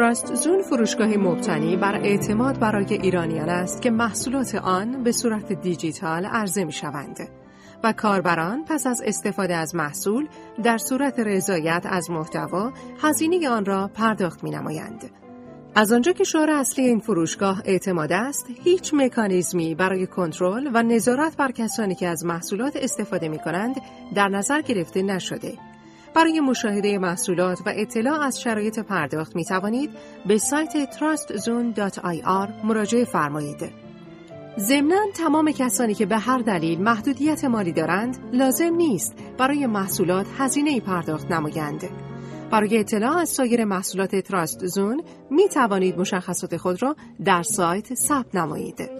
تراست زون فروشگاه مبتنی بر اعتماد برای ایرانیان است که محصولات آن به صورت دیجیتال عرضه می شوند و کاربران پس از استفاده از محصول در صورت رضایت از محتوا هزینه آن را پرداخت می نمایند. از آنجا که شعار اصلی این فروشگاه اعتماد است، هیچ مکانیزمی برای کنترل و نظارت بر کسانی که از محصولات استفاده می کنند در نظر گرفته نشده. برای مشاهده محصولات و اطلاع از شرایط پرداخت می توانید به سایت trustzone.ir مراجعه فرمایید. ضمناً تمام کسانی که به هر دلیل محدودیت مالی دارند لازم نیست برای محصولات هزینه ای پرداخت نمایند. برای اطلاع از سایر محصولات تراست زون می توانید مشخصات خود را در سایت ثبت نمایید.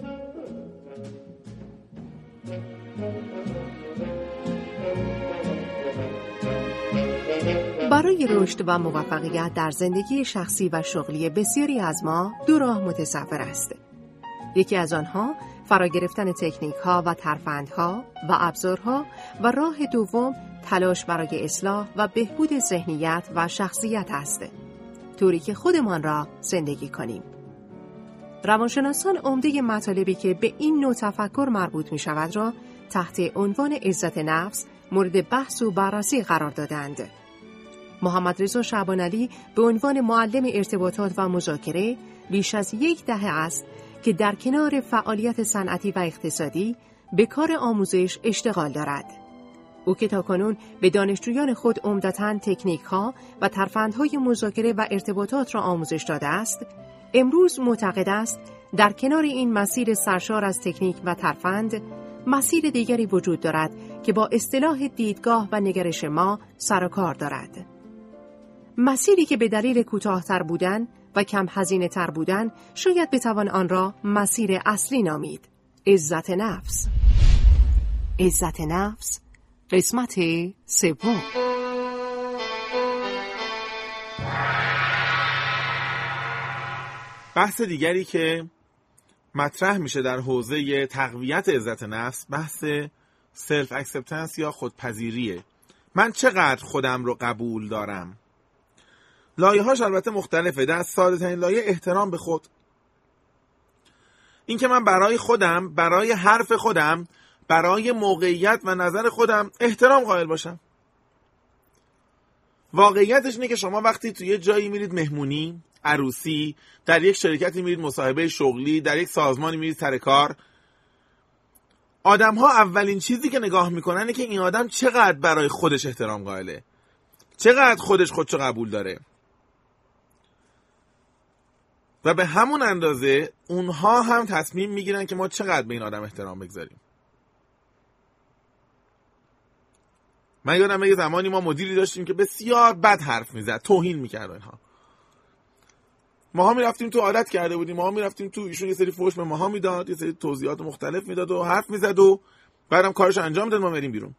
برای رشد و موفقیت در زندگی شخصی و شغلی بسیاری از ما دو راه متصور است. یکی از آنها فرا گرفتن تکنیک ها و ترفندها و ابزارها و راه دوم تلاش برای اصلاح و بهبود ذهنیت و شخصیت است. طوری که خودمان را زندگی کنیم. روانشناسان عمده مطالبی که به این نوع تفکر مربوط می شود را تحت عنوان عزت نفس مورد بحث و بررسی قرار دادند. محمد رضا شعبان به عنوان معلم ارتباطات و مذاکره بیش از یک دهه است که در کنار فعالیت صنعتی و اقتصادی به کار آموزش اشتغال دارد. او که تاکنون به دانشجویان خود عمدتا تکنیک ها و ترفندهای مذاکره و ارتباطات را آموزش داده است، امروز معتقد است در کنار این مسیر سرشار از تکنیک و ترفند، مسیر دیگری وجود دارد که با اصطلاح دیدگاه و نگرش ما سر و کار دارد. مسیری که به دلیل کوتاهتر بودن و کم هزینه تر بودن شاید بتوان آن را مسیر اصلی نامید. عزت نفس. عزت نفس. قسمت سوم. بحث دیگری که مطرح میشه در حوزه تقویت عزت نفس بحث self acceptance یا خودپذیریه. من چقدر خودم رو قبول دارم؟ لایه هاش البته مختلفه. در ساده ترین لایه احترام به خود. اینکه من برای خودم برای حرف خودم برای موقعیت و نظر خودم احترام قائل باشم. واقعیتش اینه که شما وقتی توی یه جایی میرید مهمونی عروسی در یک شرکتی میرید مصاحبه شغلی در یک سازمانی میرید سر کار آدم ها اولین چیزی که نگاه می‌کنن اینه که این آدم چقدر برای خودش احترام قائله. چقدر خودش خودشو قبول داره. و به همون اندازه اونها هم تصمیم می‌گیرن که ما چقدر به این آدم احترام بگذاریم. من یادم یه زمانی ما مدیری داشتیم که بسیار بد حرف می‌زد توهین می‌کرد اینها. ماها می‌رفتیم تو عادت کرده بودیم ماها می‌رفتیم تو ایشون یه سری فوش به ماها می‌داد یه سری توضیحات مختلف می‌داد و حرف می‌زد و بعدم کارش انجام داد ما بریم بیرون.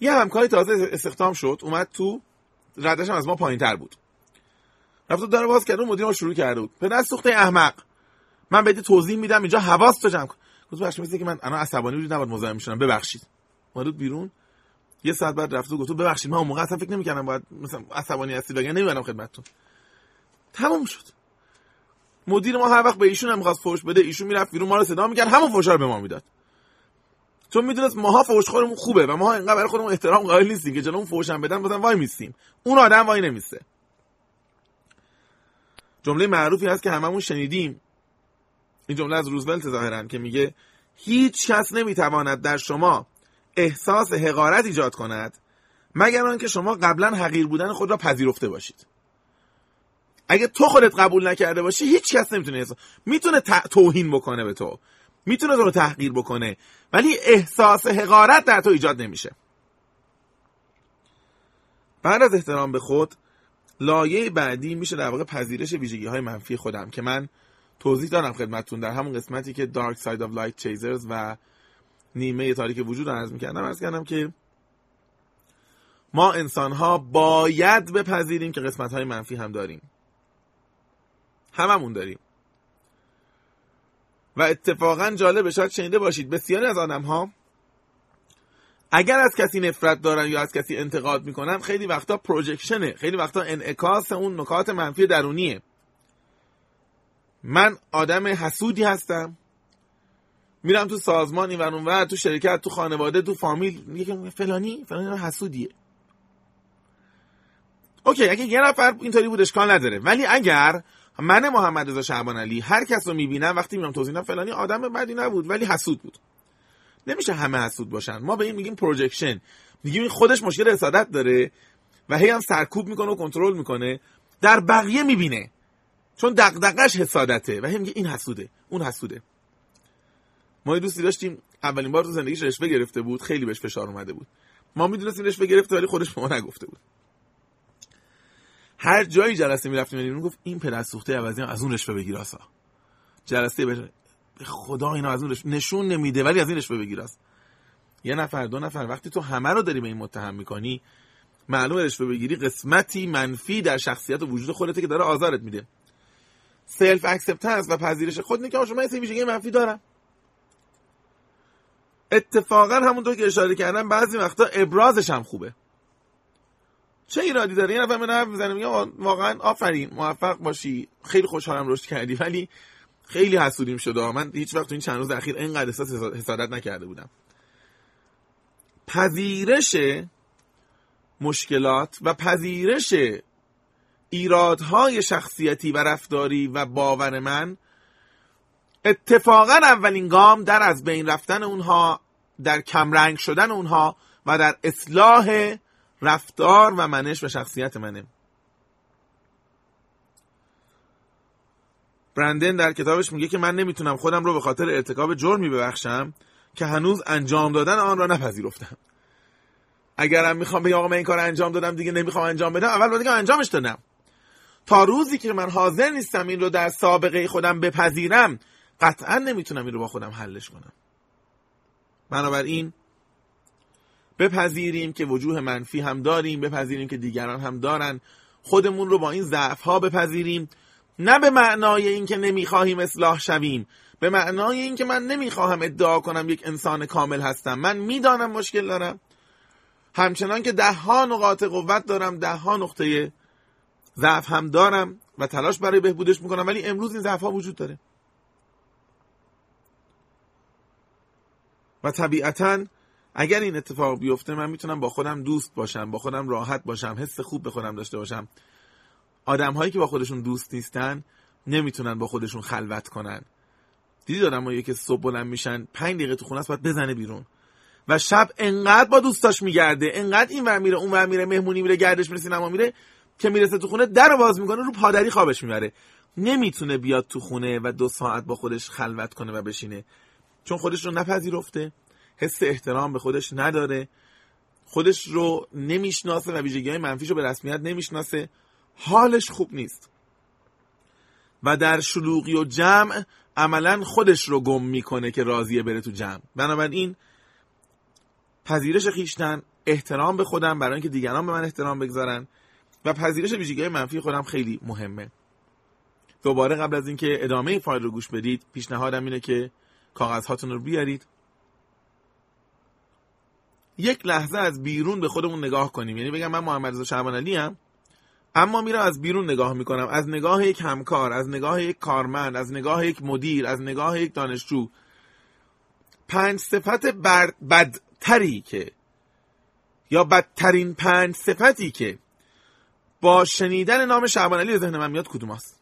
یه همکاری تازه استخدام شد اومد تو ردش هم از ما پایین تر بود. رفت داره باز کرد مدیر شروع کرده بود. پدر سوخته احمق. من بهت توضیح میدم اینجا حواس تو جمع کن. گفت بخش مثل که من الان عصبانی بود نباید مزاحم میشم ببخشید. اومد بیرون. یه ساعت بعد رفت و گفت ببخشید من اون موقع اصلا فکر نمی‌کردم باید مثلا عصبانی هستی وگرنه نمی‌برم خدمتتون. تموم شد. مدیر ما هر وقت به ایشون هم می‌خواست فوش بده ایشون می‌رفت بیرون ما رو صدا می‌کرد همون فوشا رو به ما می‌داد. چون می‌دونست ماها فوش خورمون خوبه و ماها اینقدر برای خودمون احترام قائل نیستیم که جلو اون فوش هم بدن مثلا وای میستیم اون آدم وای نمیسته جمله معروفی هست که هممون شنیدیم. این جمله از روزولت ظاهرا که میگه هیچ کس نمی‌تواند در شما احساس حقارت ایجاد کند مگر آنکه شما قبلا حقیر بودن خود را پذیرفته باشید. اگه تو خودت قبول نکرده باشی هیچ کس نمی‌تونه احساس می‌تونه توهین بکنه به تو. می‌تونه تو رو تحقیر بکنه. ولی احساس حقارت در تو ایجاد نمیشه. بعد از احترام به خود لایه بعدی میشه در واقع پذیرش ویژگی های منفی خودم که من توضیح دارم خدمتتون در همون قسمتی که Dark Side of Light Chasers و نیمه تاریک وجود رو عرض می‌کردم عرض کردم که ما انسان ها باید بپذیریم که قسمت های منفی هم داریم. هممون داریم. و اتفاقا جالب شاید شنیده باشید بسیاری از آدم ها اگر از کسی نفرت دارن یا از کسی انتقاد می‌کنن خیلی وقتا پروژکشنه خیلی وقتا انعکاس اون نکات منفی درونیه. من آدم حسودی هستم. میرم تو سازمان این ور تو شرکت تو خانواده تو فامیل. میگه فلانی فلانی حسودیه. اوکی اگه یه نفر اینطوری بود اشکال نداره. ولی اگر من محمد رضا شعبان علی هر کس رو می‌بینم وقتی میام توضیح فلانی آدم بدی نبود ولی حسود بود. نمیشه همه حسود باشن. ما به این میگیم پروجکشن میگیم این خودش مشکل حسادت داره و هی هم سرکوب می‌کنه و کنترل می‌کنه. در بقیه می‌بینه. چون دغدغش حسادته و هی میگه این حسوده اون حسوده. ما یه دوستی داشتیم اولین بار تو زندگیش رشوه گرفته بود خیلی بهش فشار اومده بود. ما می‌دونستیم رشوه گرفته ولی خودش به ما نگفته بود. هر جایی جلسه می‌رفتیم میریم گفت این پدر سوخته عوضی از اون رشوه بگیر آسا. جلسه به خدا اینا از اون نشون نمیده ولی از این رشوه بگیر یه نفر دو نفر وقتی تو همه رو داری به این متهم می‌کنی معلومه رشوه بگیری قسمتی منفی در شخصیت و وجود خودته که داره آزارت میده. self acceptance و پذیرش خود نه که شما یه منفی دارم اتفاقا همونطور که اشاره کردم بعضی وقتا ابرازش هم خوبه. چه ایرادی داره؟ یه نفر من حرف می‌زنه میگه واقعا آفرین موفق باشی. خیلی خوشحالم رشد کردی ولی خیلی حسودیم شده من هیچ وقت تو این چند روز اخیر اینقدر احساس حسادت نکرده بودم. پذیرش مشکلات و پذیرش ایرادهای شخصیتی و رفتاری و باور من اتفاقا اولین گام در از بین رفتن اونها در کمرنگ شدن اونها و در اصلاح رفتار و منش و شخصیت منه. برندن در کتابش میگه که من نمی‌تونم خودم رو به خاطر ارتکاب جرمی ببخشم که هنوز انجام دادن آن را نپذیرفتم. اگرم می‌خوام بگم آقا من این کار انجام دادم دیگه نمی‌خوام انجام بدم اول باید انجامش دادم. تا روزی که من حاضر نیستم این رو در سابقه خودم بپذیرم قطعا نمی‌تونم این رو با خودم حلش کنم. بنابراین بپذیریم که وجوه منفی هم داریم بپذیریم که دیگران هم دارن. خودمون رو با این ضعف ها بپذیریم. نه به معنای اینکه نمی‌خواهیم اصلاح شویم به معنای اینکه من نمی‌خواهم ادعا کنم یک انسان کامل هستم. من می‌دانم مشکل دارم. همچنان که ده ها نقاط قوت دارم ده ها نقطه ضعف هم دارم و تلاش برای بهبودش می‌کنم ولی امروز این ضعف ها وجود داره. و طبیعتا اگر این اتفاق بیفته من می‌تونم با خودم دوست باشم با خودم راحت باشم حس خوب به خودم داشته باشم. آدم هایی که با خودشون دوست نیستن نمی‌تونن با خودشون خلوت کنن. دیدی دارم که صبح بلند میشن پنج دقیقه تو خونه است باید بزنه بیرون. و شب انقدر با دوستاش میگرده انقدر این ور میره اون ور میره مهمونی میره گردش میره سینما میره که می‌رسه تو خونه در باز می‌کنه رو پادری خوابش می‌بره. نمی‌تونه بیاد تو خونه و دو ساعت با خودش خلوت کنه و بشینه. چون خودش رو نپذیرفته حس احترام به خودش نداره. خودش رو نمی‌شناسه و ویژگی های منفیش رو به رسمیت نمی‌شناسه. حالش خوب نیست. و در شلوغی و جمع عملا خودش رو گم می‌کنه که راضیه بره تو جمع. بنابراین پذیرش خیشتن احترام به خودم برای اینکه دیگران به من احترام بگذارن و پذیرش ویژگی منفی خودم خیلی مهمه. دوباره قبل از اینکه ادامه فایل رو گوش بدید پیشنهادم اینه که کاغذ هاتون رو بیارید. یک لحظه از بیرون به خودمون نگاه کنیم. یعنی بگم من محمد رضا شعبان علی ام. اما میرم از بیرون نگاه می‌کنم. از نگاه یک همکار از نگاه یک کارمند از نگاه یک مدیر از نگاه یک دانشجو. پنج صفت. بدتری که یا بدترین پنج صفتی که با شنیدن نام شعبان علی ذهن من میاد کدوم است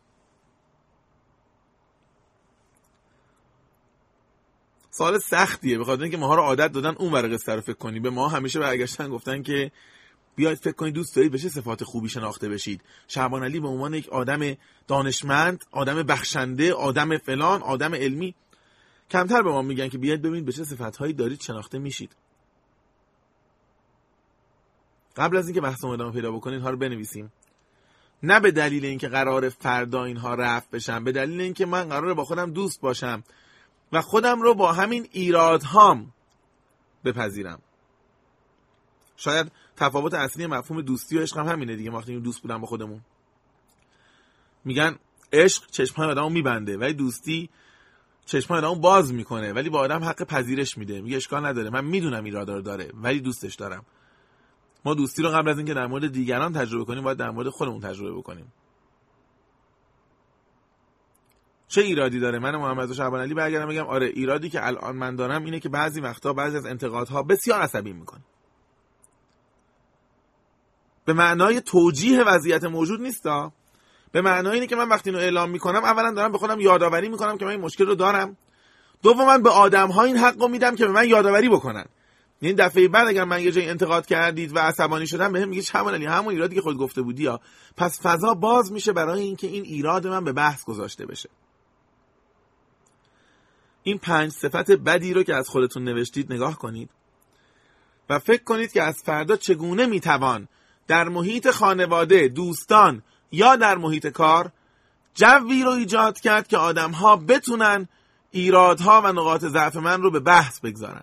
سوال سختیه به خاطر اینکه ماها رو عادت دادن اون ور قصه کنی به ما همیشه برگشتن گفتن که بیاید فکر کنید دوست دارید بشه صفات خوبی شناخته بشید. شعبان علی به عنوان یک آدم دانشمند آدم بخشنده آدم فلان آدم علمی. کمتر به ما میگن که بیاید ببینید به چه صفتهایی دارید شناخته میشید. قبل از اینکه بحث ادامه پیدا بکنید ها رو بنویسیم. نه به دلیل اینکه قرار فردا اینها رفت بشم به دلیل اینکه من قراره با خودم دوست باشم و خودم رو با همین ایرادهام بپذیرم. شاید تفاوت اصلی مفهوم دوستی و عشق هم همینه دیگه وقتی دوست بودم با خودمون. میگن عشق چشمهای آدمو میبنده ولی دوستی چشمهای آدمو باز می‌کنه ولی با آدم حق پذیرش میده. میگه اشکال نداره من می‌دونم ایراد داره ولی دوستش دارم. ما دوستی رو قبل از اینکه در مورد دیگران تجربه کنیم باید در مورد خودمون تجربه بکنیم. چه ایرادی داره؟ من محمد شعبان علی برگردم بگم آره ایرادی که الان من دارم اینه که بعضی وقتا بعضی از انتقادها بسیار عصبی می‌کنه. به معنای توجیه وضعیت موجود نیستا؟ به معنای اینه که من وقتی اینو اعلام می‌کنم اولا دارم به خودم یادآوری می‌کنم که من این مشکل رو دارم. دوما به آدم ها این حق رو میدم که به من یادآوری بکنن. این دفعه بعد اگر من یه جای انتقاد کردید و عصبانی شدم بهم میگه چمن علی همون ایرادی که خود گفته بودی یا پس فضا باز میشه برای اینکه این ایراد من به بحث گذاشته بشه. این پنج صفت بدی رو که از خودتون نوشتید نگاه کنید و فکر کنید که از فردا چگونه می‌توان در محیط خانواده دوستان یا در محیط کار جوی رو ایجاد کرد که آدمها بتونن ایرادها و نقاط ضعف من رو به بحث بگذارن.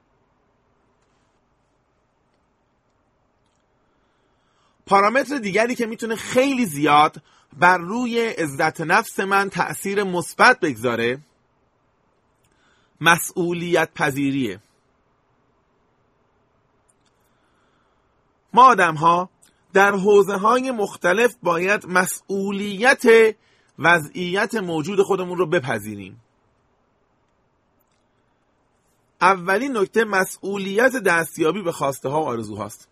پارامتر دیگری که می‌تونه خیلی زیاد بر روی عزت نفس من تأثیر مثبت بگذاره مسئولیت پذیریه. ما آدم ها در حوزه های مختلف باید مسئولیت وضعیت موجود خودمون رو بپذیریم. اولین نکته مسئولیت دستیابی به خواسته ها و آرزوهاست.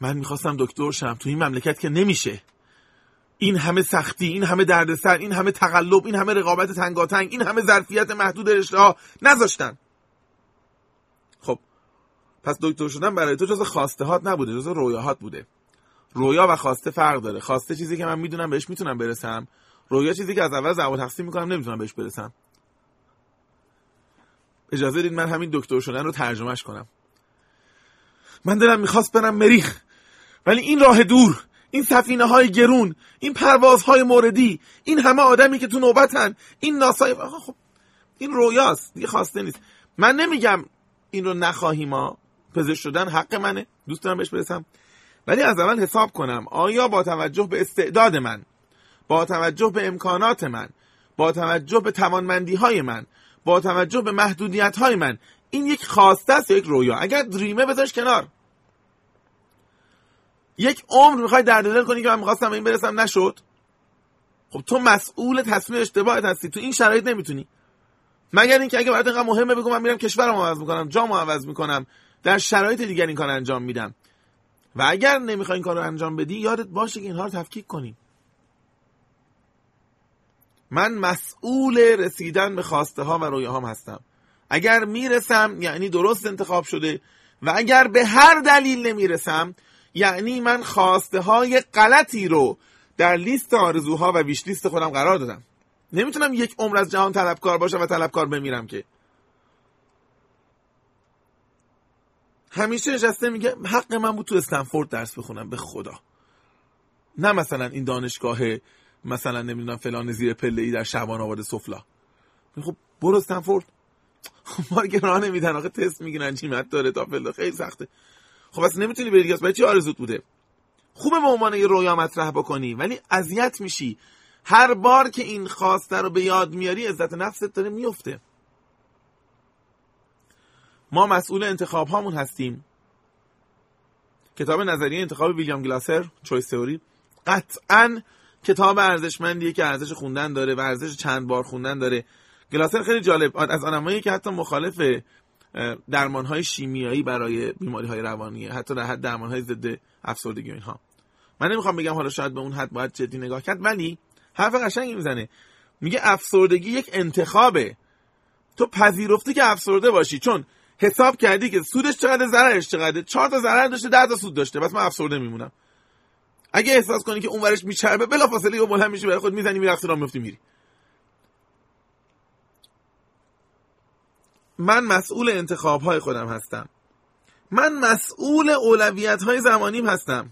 من می‌خواستم دکتر شم تو این مملکت که نمیشه. این همه سختی این همه دردسر این همه تقلب این همه رقابت تنگاتنگ این همه ظرفیت محدود رشته ها نذاشتن. پس دکتر شدن برای تو جز خواسته هات نبوده جز رویاهات بوده. رویا و خواسته فرق داره. خواسته چیزی که من می‌دونم بهش می‌تونم برسم. رویا چیزی که از اول زبان تقسیم می‌کنم نمی‌تونم بهش برسم. اجازه دید من همین دکتر شدن رو ترجمهش کنم. من دلم می‌خواست برم مریخ ولی این راه دور این سفینه های گرون این پروازهای موردی این همه آدمی که تو نوبتن این ناسای خب این رویاست. دیگه خواسته نیست. من نمیگم این رو نخواهیم ما پزشک شدن حق منه. دوست دارم بهش برسم. ولی از اول حساب کنم آیا با توجه به استعداد من با توجه به امکانات من با توجه به توانمندی های من با توجه به محدودیت های من این یک خواسته است یک رویا؟ اگر دریمه بذارش کنار. یک عمر می‌خوای درد دل کنی که من می‌خواستم این برسم نشد. خب تو مسئول تصمیم اشتباهت هستی. تو این شرایط نمی‌تونی. مگر اینکه اگه برات اینقدر مهمه بگم من میرم کشورم عوض می‌کنم جام عوض می‌کنم. در شرایط دیگر این کار انجام میدم. و اگر نمی‌خوای این کار رو انجام بدی یادت باشه که اینها رو تفکیک کنی من مسئول رسیدن به خواسته ها و رویاهام هستم. اگر می‌رسم یعنی درست انتخاب شده. و اگر به هر دلیل نمی‌رسم یعنی من خواسته های غلطی رو در لیست آرزوها و ویش لیست خودم قرار دادم. نمی‌تونم یک عمر از جهان طلبکار باشم و طلبکار بمیرم که. همیشه نشسته میگه حق من بود تو استنفورد درس بخونم به خدا. نه مثلا این دانشگاه مثلا نمی‌دونم فلان زیر پله ای در شبان آباد سفلا. خب برو استنفورد. خب ما که نمیدن. آخه تست می‌گیرن چیمت داره تا فلان خیلی سخته. خب اصلا نمی‌تونی بری برای چی آرزوت بوده؟ خوبه به عنوان یه رویا مطرح بکنی ولی اذیت میشی. هر بار که این خواسته رو به یاد میاری عزت نفست داره میفته ما مسئول انتخاب هامون هستیم. کتاب نظریه انتخاب ویلیام گلاسر چویس تئوری. قطعا کتاب ارزشمندیه که ارزش خوندن داره و ارزش چند بار خوندن داره. گلاسر خیلی جالب. از آدمایی که حتی مخالف درمان های شیمیایی برای بیماری های روانیه حتی در حد درمان های ضد افسردگی و اینها. من نمی‌خوام بگم حالا شاید به اون حد باید جدی نگاه کرد ولی حرف قشنگی می‌زنه. میگه افسردگی یک انتخابه. تو پذیرفتی که افسرده باشی. چون حساب کردی که سودش چقدر ضررش چقدر؟ چهار تا ضرر داشته ده تا سود داشته. بس من افسرده میمونم اگه احساس کنی که اون ورش میچربه بلافاصله یه بلند میشی برای خود می‌زنی میری راه میفتی میری. من مسئول انتخاب های خودم هستم. من مسئول اولویت های زمانیم هستم.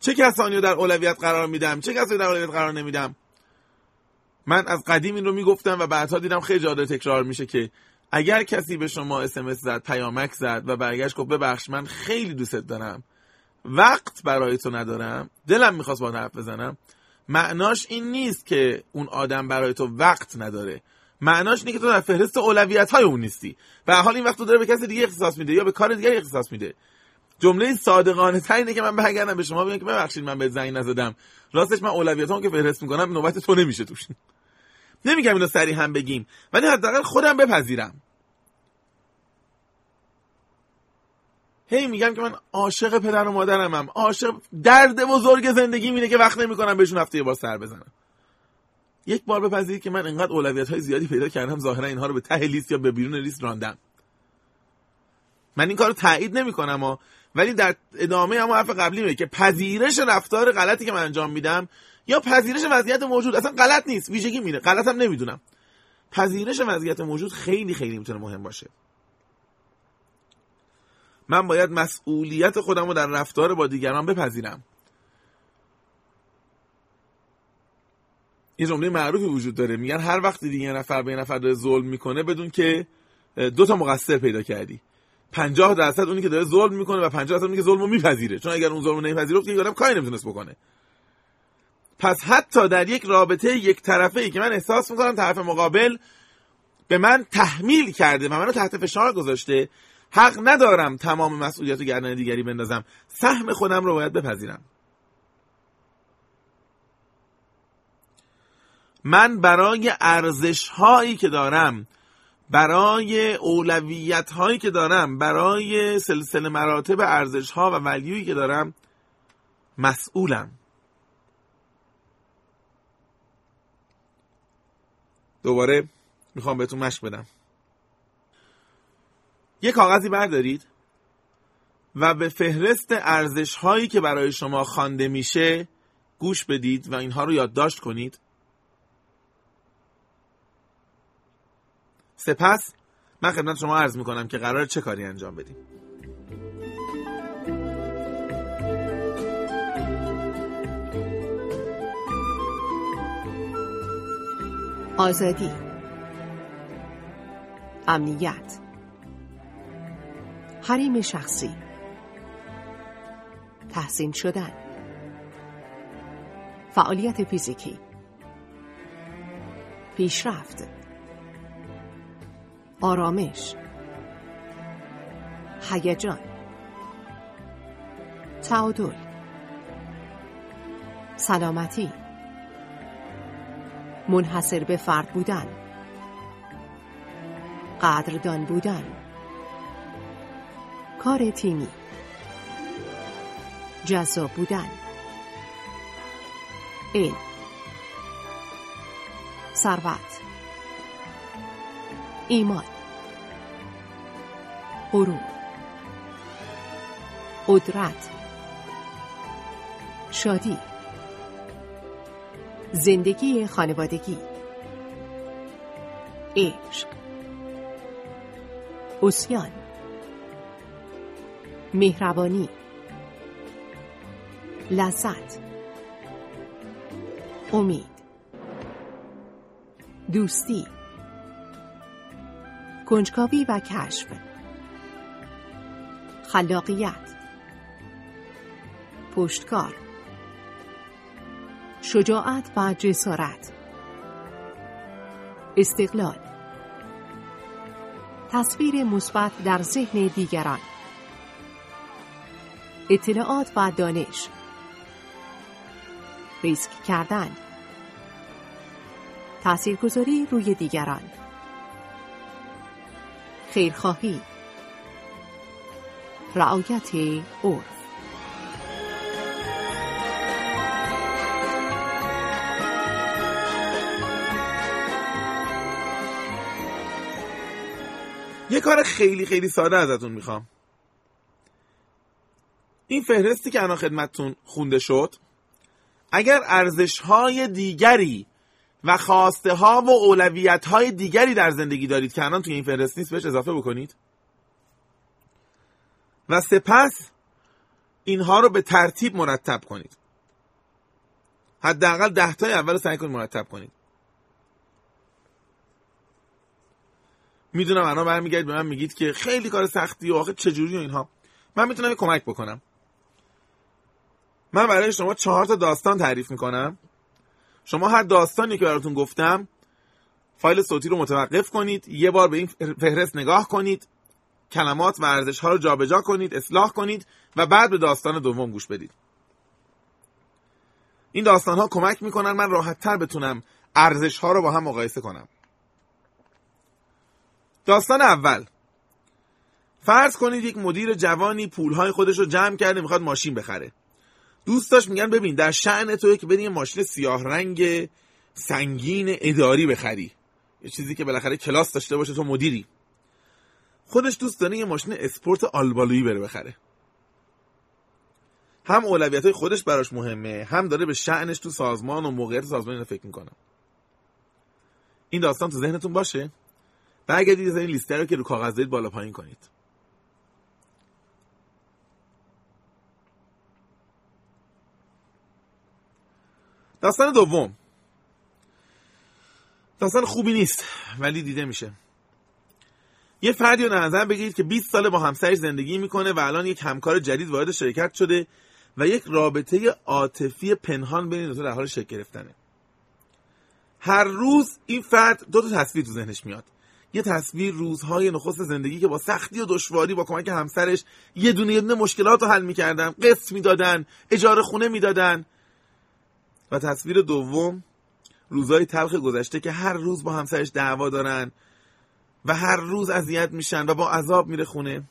چه کسانی رو در اولویت قرار میدم؟ چه کسانی در اولویت قرار نمیدم؟ من از قدیم این رو می‌گفتم و بعدها دیدم خیلی جاده تکرار میشه که اگر کسی به شما اسمس زد پیامک زد و برگشت گفت ببخش من خیلی دوست دارم. وقت برای تو ندارم. دلم می‌خواست با حرف بزنم. معناش این نیست که اون آدم برای تو وقت نداره. معناش اینه که تو در فهرست اولویت های اون نیستی. و حال این وقت تو داره به کسی دیگه اختصاص میده یا به کار دیگه اختصاص میده. جمله صادقانه تر اینه که من برگردم به شما بگم که ببخشید من به زنگ نزدم. راستش من اولویتام که فهرست می‌کنم نوبت تو نمیشه توش. نمیگم اینو سریع هم بگیم ولی حداقل خودم بپذیرم. هی میگم که من عاشق پدر و مادرمم عاشق درد بزرگ زندگی میده که وقت نمی‌کنم بهشون هفته بار سر بزنم. یک بار بپذیرید که من انقدر اولویت های زیادی پیدا کردم ظاهرا اینها رو به ته لیست یا به بیرون لیست راندم. من این کار رو تایید نمی‌کنم ولی در ادامه اما حرف قبلی میگه که پذیرش رفتار غلطی که من انجام میدم یا پذیرش وضعیت موجود. اصلا غلط نیست. ویژگی میره. غلطم نمی‌دونم. پذیرش وضعیت موجود خیلی خیلی می‌تونه مهم باشه. من باید مسئولیت خودم رو در رفتار با دیگران بپذیرم. یه جمله معروفی وجود داره. میگن هر وقت دیگه نفر به نفر داره ظلم می‌کنه بدون که دو تا مقصر پیدا کردی. 50 درصد اونی که داره ظلم می‌کنه و 50 درصد اونی که ظلم رو میپذیره. چون اگر اون ظلم رو نمیپذیره که آدم کاری نمی‌تونست بکنه. پس حتی در یک رابطه یک طرفه ای که من احساس می‌کنم طرف مقابل به من تحمیل کرده و منو تحت فشار گذاشته حق ندارم تمام مسئولیت گردن دیگری بندازم. سهم خودم رو باید بپذیرم. من برای ارزش هایی که دارم برای اولویت هایی که دارم برای سلسله مراتب ارزش ها و ولیویی که دارم مسئولم. دوباره می‌خوام بهتون مشق بدم. یه کاغذی بردارید و به فهرست ارزش هایی که برای شما خوانده میشه گوش بدید و اینها رو یادداشت کنید. سپس من خدمت شما عرض می‌کنم که قرار چه کاری انجام بدیم. آزادی. امنیت. حریم شخصی. تحسین شدن. فعالیت فیزیکی. پیشرفت. آرامش. هیجان. تعادل. سلامتی. منحصر به فرد بودن. قدردان بودن. کار تیمی. جذاب بودن. علم ثروت. ایمان. غرور قدرت. شادی. زندگی خانوادگی. عشق. اسیان مهربانی. لذت. امید. دوستی. کنجکاوی و کشف. خلاقیت. پشتکار. شجاعت و جسارت. استقلال. تصویر مثبت در ذهن دیگران. اطلاعات و دانش. ریسک کردن. تاثیرگذاری روی دیگران. خیرخواهی. رعایت عرف. یه کار خیلی خیلی ساده ازتون می‌خوام. این فهرستی که الان خدمتتون خونده شد اگر ارزش های دیگری و خواسته ها و اولویت های دیگری در زندگی دارید که الان توی این فهرست نیست بهش اضافه بکنید. و سپس اینها رو به ترتیب مرتب کنید. حداقل ده تای اول سعی کنید مرتب کنید. می‌دونم الان برمیگردید به من میگید که خیلی کار سختی و آخه چجوری و اینها. من می‌تونم کمک بکنم. من برای شما چهار تا داستان تعریف می‌کنم. شما هر داستانی که براتون گفتم فایل صوتی رو متوقف کنید یه بار به این فهرست نگاه کنید. کلمات و ارزش ها رو جابجا کنید اصلاح کنید و بعد به داستان دوم گوش بدید. این داستان ها کمک می‌کنن من راحت تر بتونم ارزش ها رو با هم مقایسه کنم. داستان اول. فرض کنید یک مدیر جوانی پولهای خودش رو جمع کرده می‌خواد ماشین بخره. دوستاش میگن ببین در شعن توی که بریم ماشین سیاه رنگ سنگین اداری بخری. یه چیزی که بالاخره کلاس داشته باشه تو مدیری. خودش دوست داره یه ماشین اسپورت آلبالویی بره بخره. هم اولویت های خودش براش مهمه هم داره به شعنش تو سازمان و موقعیت سازمان اینو فکر می‌کنه. این داستان تو ذهنتون باشه؟ برگردید از این لیسته رو که رو کاغذ دارید بالا پایین کنید. داستان دوم. داستان خوبی نیست ولی دیده میشه. یه فردی رو نظر بگیرید که 20 ساله با همسرش زندگی می‌کنه و الان یک همکار جدید وارد شرکت شده و یک رابطه عاطفی پنهان بین دو در حال شکل گرفتنه. هر روز این فرد دو تا تصویر تو ذهنش میاد. یه تصویر روزهای نخست زندگی که با سختی و دشواری با کمک همسرش یه دونه یه دونه مشکلات رو حل می‌کردن قسط می‌دادن اجاره خونه می‌دادن. و تصویر دوم روزهای تلخ گذشته که هر روز با همسرش دعوا دارن. و هر روز اذیت میشن و با عذاب میره خونه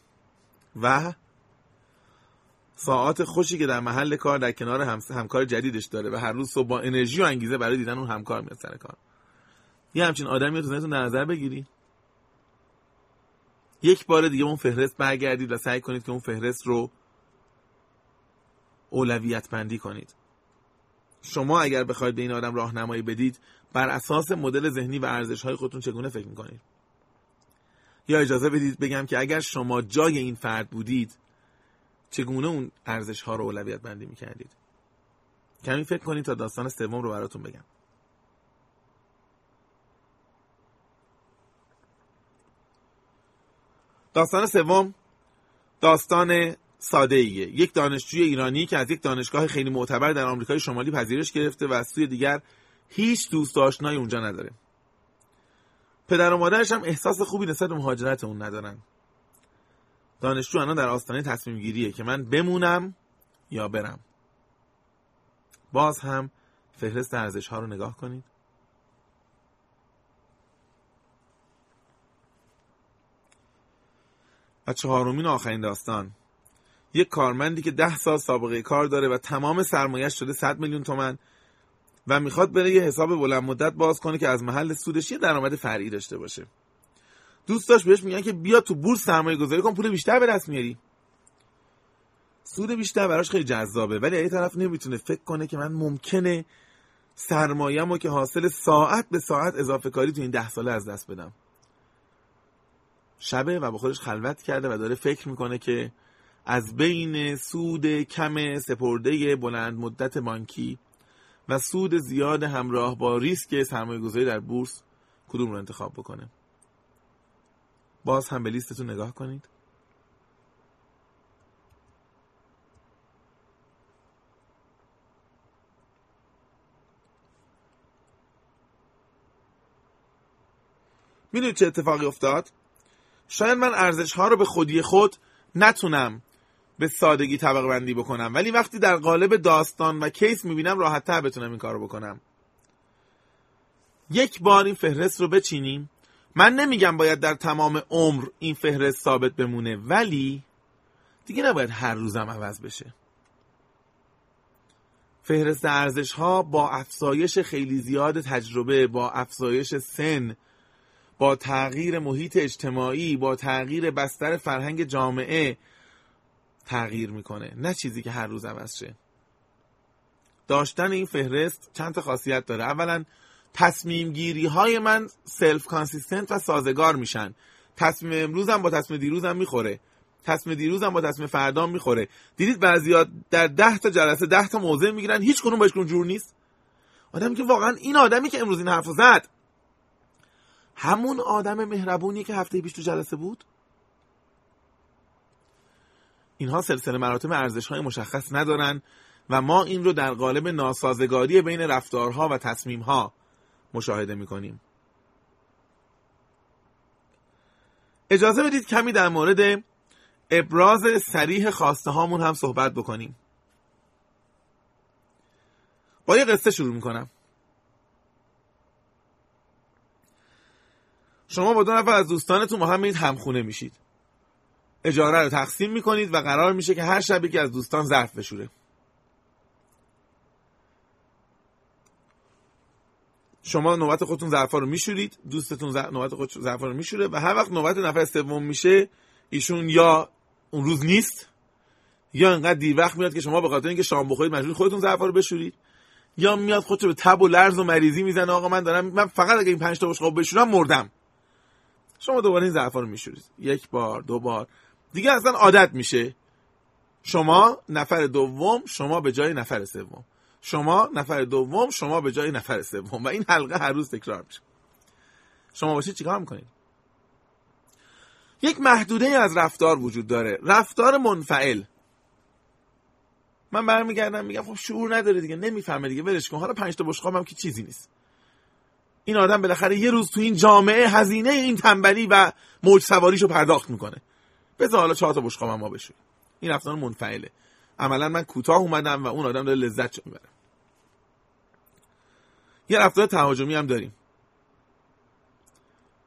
و ساعات خوشی که در محل کار در کنار همکار جدیدش داره و هر روز صبح با انرژی و انگیزه برای دیدن اون همکار میاد سر کار. یه همچین آدمی رو تو در نظر بگیری. یک بار دیگه اون فهرست برگردید و سعی کنید که اون فهرست رو اولویت بندی کنید. شما اگر بخواید به این آدم راهنمایی بدید بر اساس مدل ذهنی و ارزش های خودتون چگونه فکر می‌کنید؟ یا اجازه بدید بگم که اگر شما جای این فرد بودید چگونه اون ارزش ها رو اولویت بندی می‌کردید؟ کمی فکر کنید تا داستان سوم رو براتون بگم. داستان سوم داستان ساده ایه یک دانشجوی ایرانی که از یک دانشگاه خیلی معتبر در آمریکای شمالی پذیرش گرفته و از سوی دیگر هیچ دوست آشنایی اونجا نداره. پدر و مادرش هم احساس خوبی نسبت به مهاجرت اون ندارن. دانشجو الان در آستانه تصمیم گیریه که من بمونم یا برم. باز هم فهرست ارزش ها رو نگاه کنید. و چهارمین آخرین داستان. یک کارمندی که ده سال سابقه کار داره و تمام سرمایش شده 100 میلیون تومن و می‌خواد بره یه حساب بلند مدت باز کنه که از محل سودش یه درآمد فرعی داشته باشه. دوستاش بهش میگن که بیا تو بورس سرمایه گذاری کن پول بیشتر به دست میاری. سود بیشتر براش خیلی جذابه ولی یه طرف نمی‌تونه فکر کنه که من ممکنه سرمایه‌مو که حاصل ساعت به ساعت اضافه کاری تو این ده ساله از دست بدم. شبه و با خودش خلوت کرده و داره فکر می‌کنه که از بین سود کم سپرده بلند مدت بانکی و سود زیاد همراه با ریسک سرمایه گذاری در بورس کدوم رو انتخاب بکنه باز هم به لیستتون نگاه کنید. می‌دونید چه اتفاقی افتاد؟ شاید من ارزش ها رو به خودی خود نتونم به سادگی طبقه بندی بکنم. ولی وقتی در قالب داستان و کیس می‌بینم راحت تر بتونم این کار رو بکنم. یک بار این فهرست رو بچینیم. من نمیگم باید در تمام عمر این فهرست ثابت بمونه ولی دیگه نباید هر روزم عوض بشه. فهرست ارزش ها با افزایش خیلی زیاد تجربه با افزایش سن با تغییر محیط اجتماعی با تغییر بستر فرهنگ جامعه تغییر می‌کنه نه چیزی که هر روز عوض شه داشتن این فهرست چند تا خاصیت داره. اولا تصمیم گیری های من self consistent و سازگار میشن. تصمیم امروزم با تصمیم دیروزم می‌خوره. تصمیم دیروزم با تصمیم فردام می‌خوره. دیدید بعضیا در ده تا جلسه ده تا موضع می‌گیرن هیچ کدوم باش جور نیست. آدمی که واقعا این آدمی که امروز این حرف زد همون آدم مهربونی که هفته پیش تو جلسه بود؟ اینها سلسله مراتب ارزش های مشخص ندارن و ما این رو در قالب ناسازگاری بین رفتارها و تصمیمها مشاهده می‌کنیم. اجازه بدید کمی در مورد ابراز سریح خواسته هامون هم صحبت بکنیم. با یه قصه شروع می‌کنم. شما با دو نفر از دوستانتون با هم میرید همخونه میشید. اجاره رو تقسیم می‌کنید و قرار میشه که هر شب یکی از دوستان ظرف بشوره. شما نوبت خودتون ظرفا رو میشورید دوستتون نوبت خود ظرفا رو میشوره و هر وقت نوبت نفر سوم میشه ایشون یا اون روز نیست یا انقدر دیر وقت میاد که شما به خاطر اینکه شام بخورید مجبور خودتون ظرفا رو بشورید یا میاد خودشو به تب و لرز و مریضی می‌زنه آقا من دارم من فقط اگه این پنج تا بشقاب بشورم مردم. شما دوباره این ظرفا رو میشورید. یک بار دو بار. دیگه اصلا عادت میشه. شما نفر دوم شما به جای نفر سوم. شما نفر دوم شما به جای نفر سوم. و این حلقه هر روز تکرار میشه. شما باشید چیکار می‌کنید؟ یک محدوده از رفتار وجود داره. رفتار منفعل. من برمیگردم میگم خب شعور نداره دیگه نمی‌فهمه دیگه ولش کن. حالا پنج تا بشقاب هم که چیزی نیست. این آدم بالاخره یه روز تو این جامعه هزینه این تنبلی و موج سواریشو پرداخت می‌کنه. بذار حالا چهار تا بشقاب ما بشه این رفتار منفعله. عملا من کوتاه اومدم و اون آدم داره لذت می‌بره. یه رفتار تهاجمی هم داریم.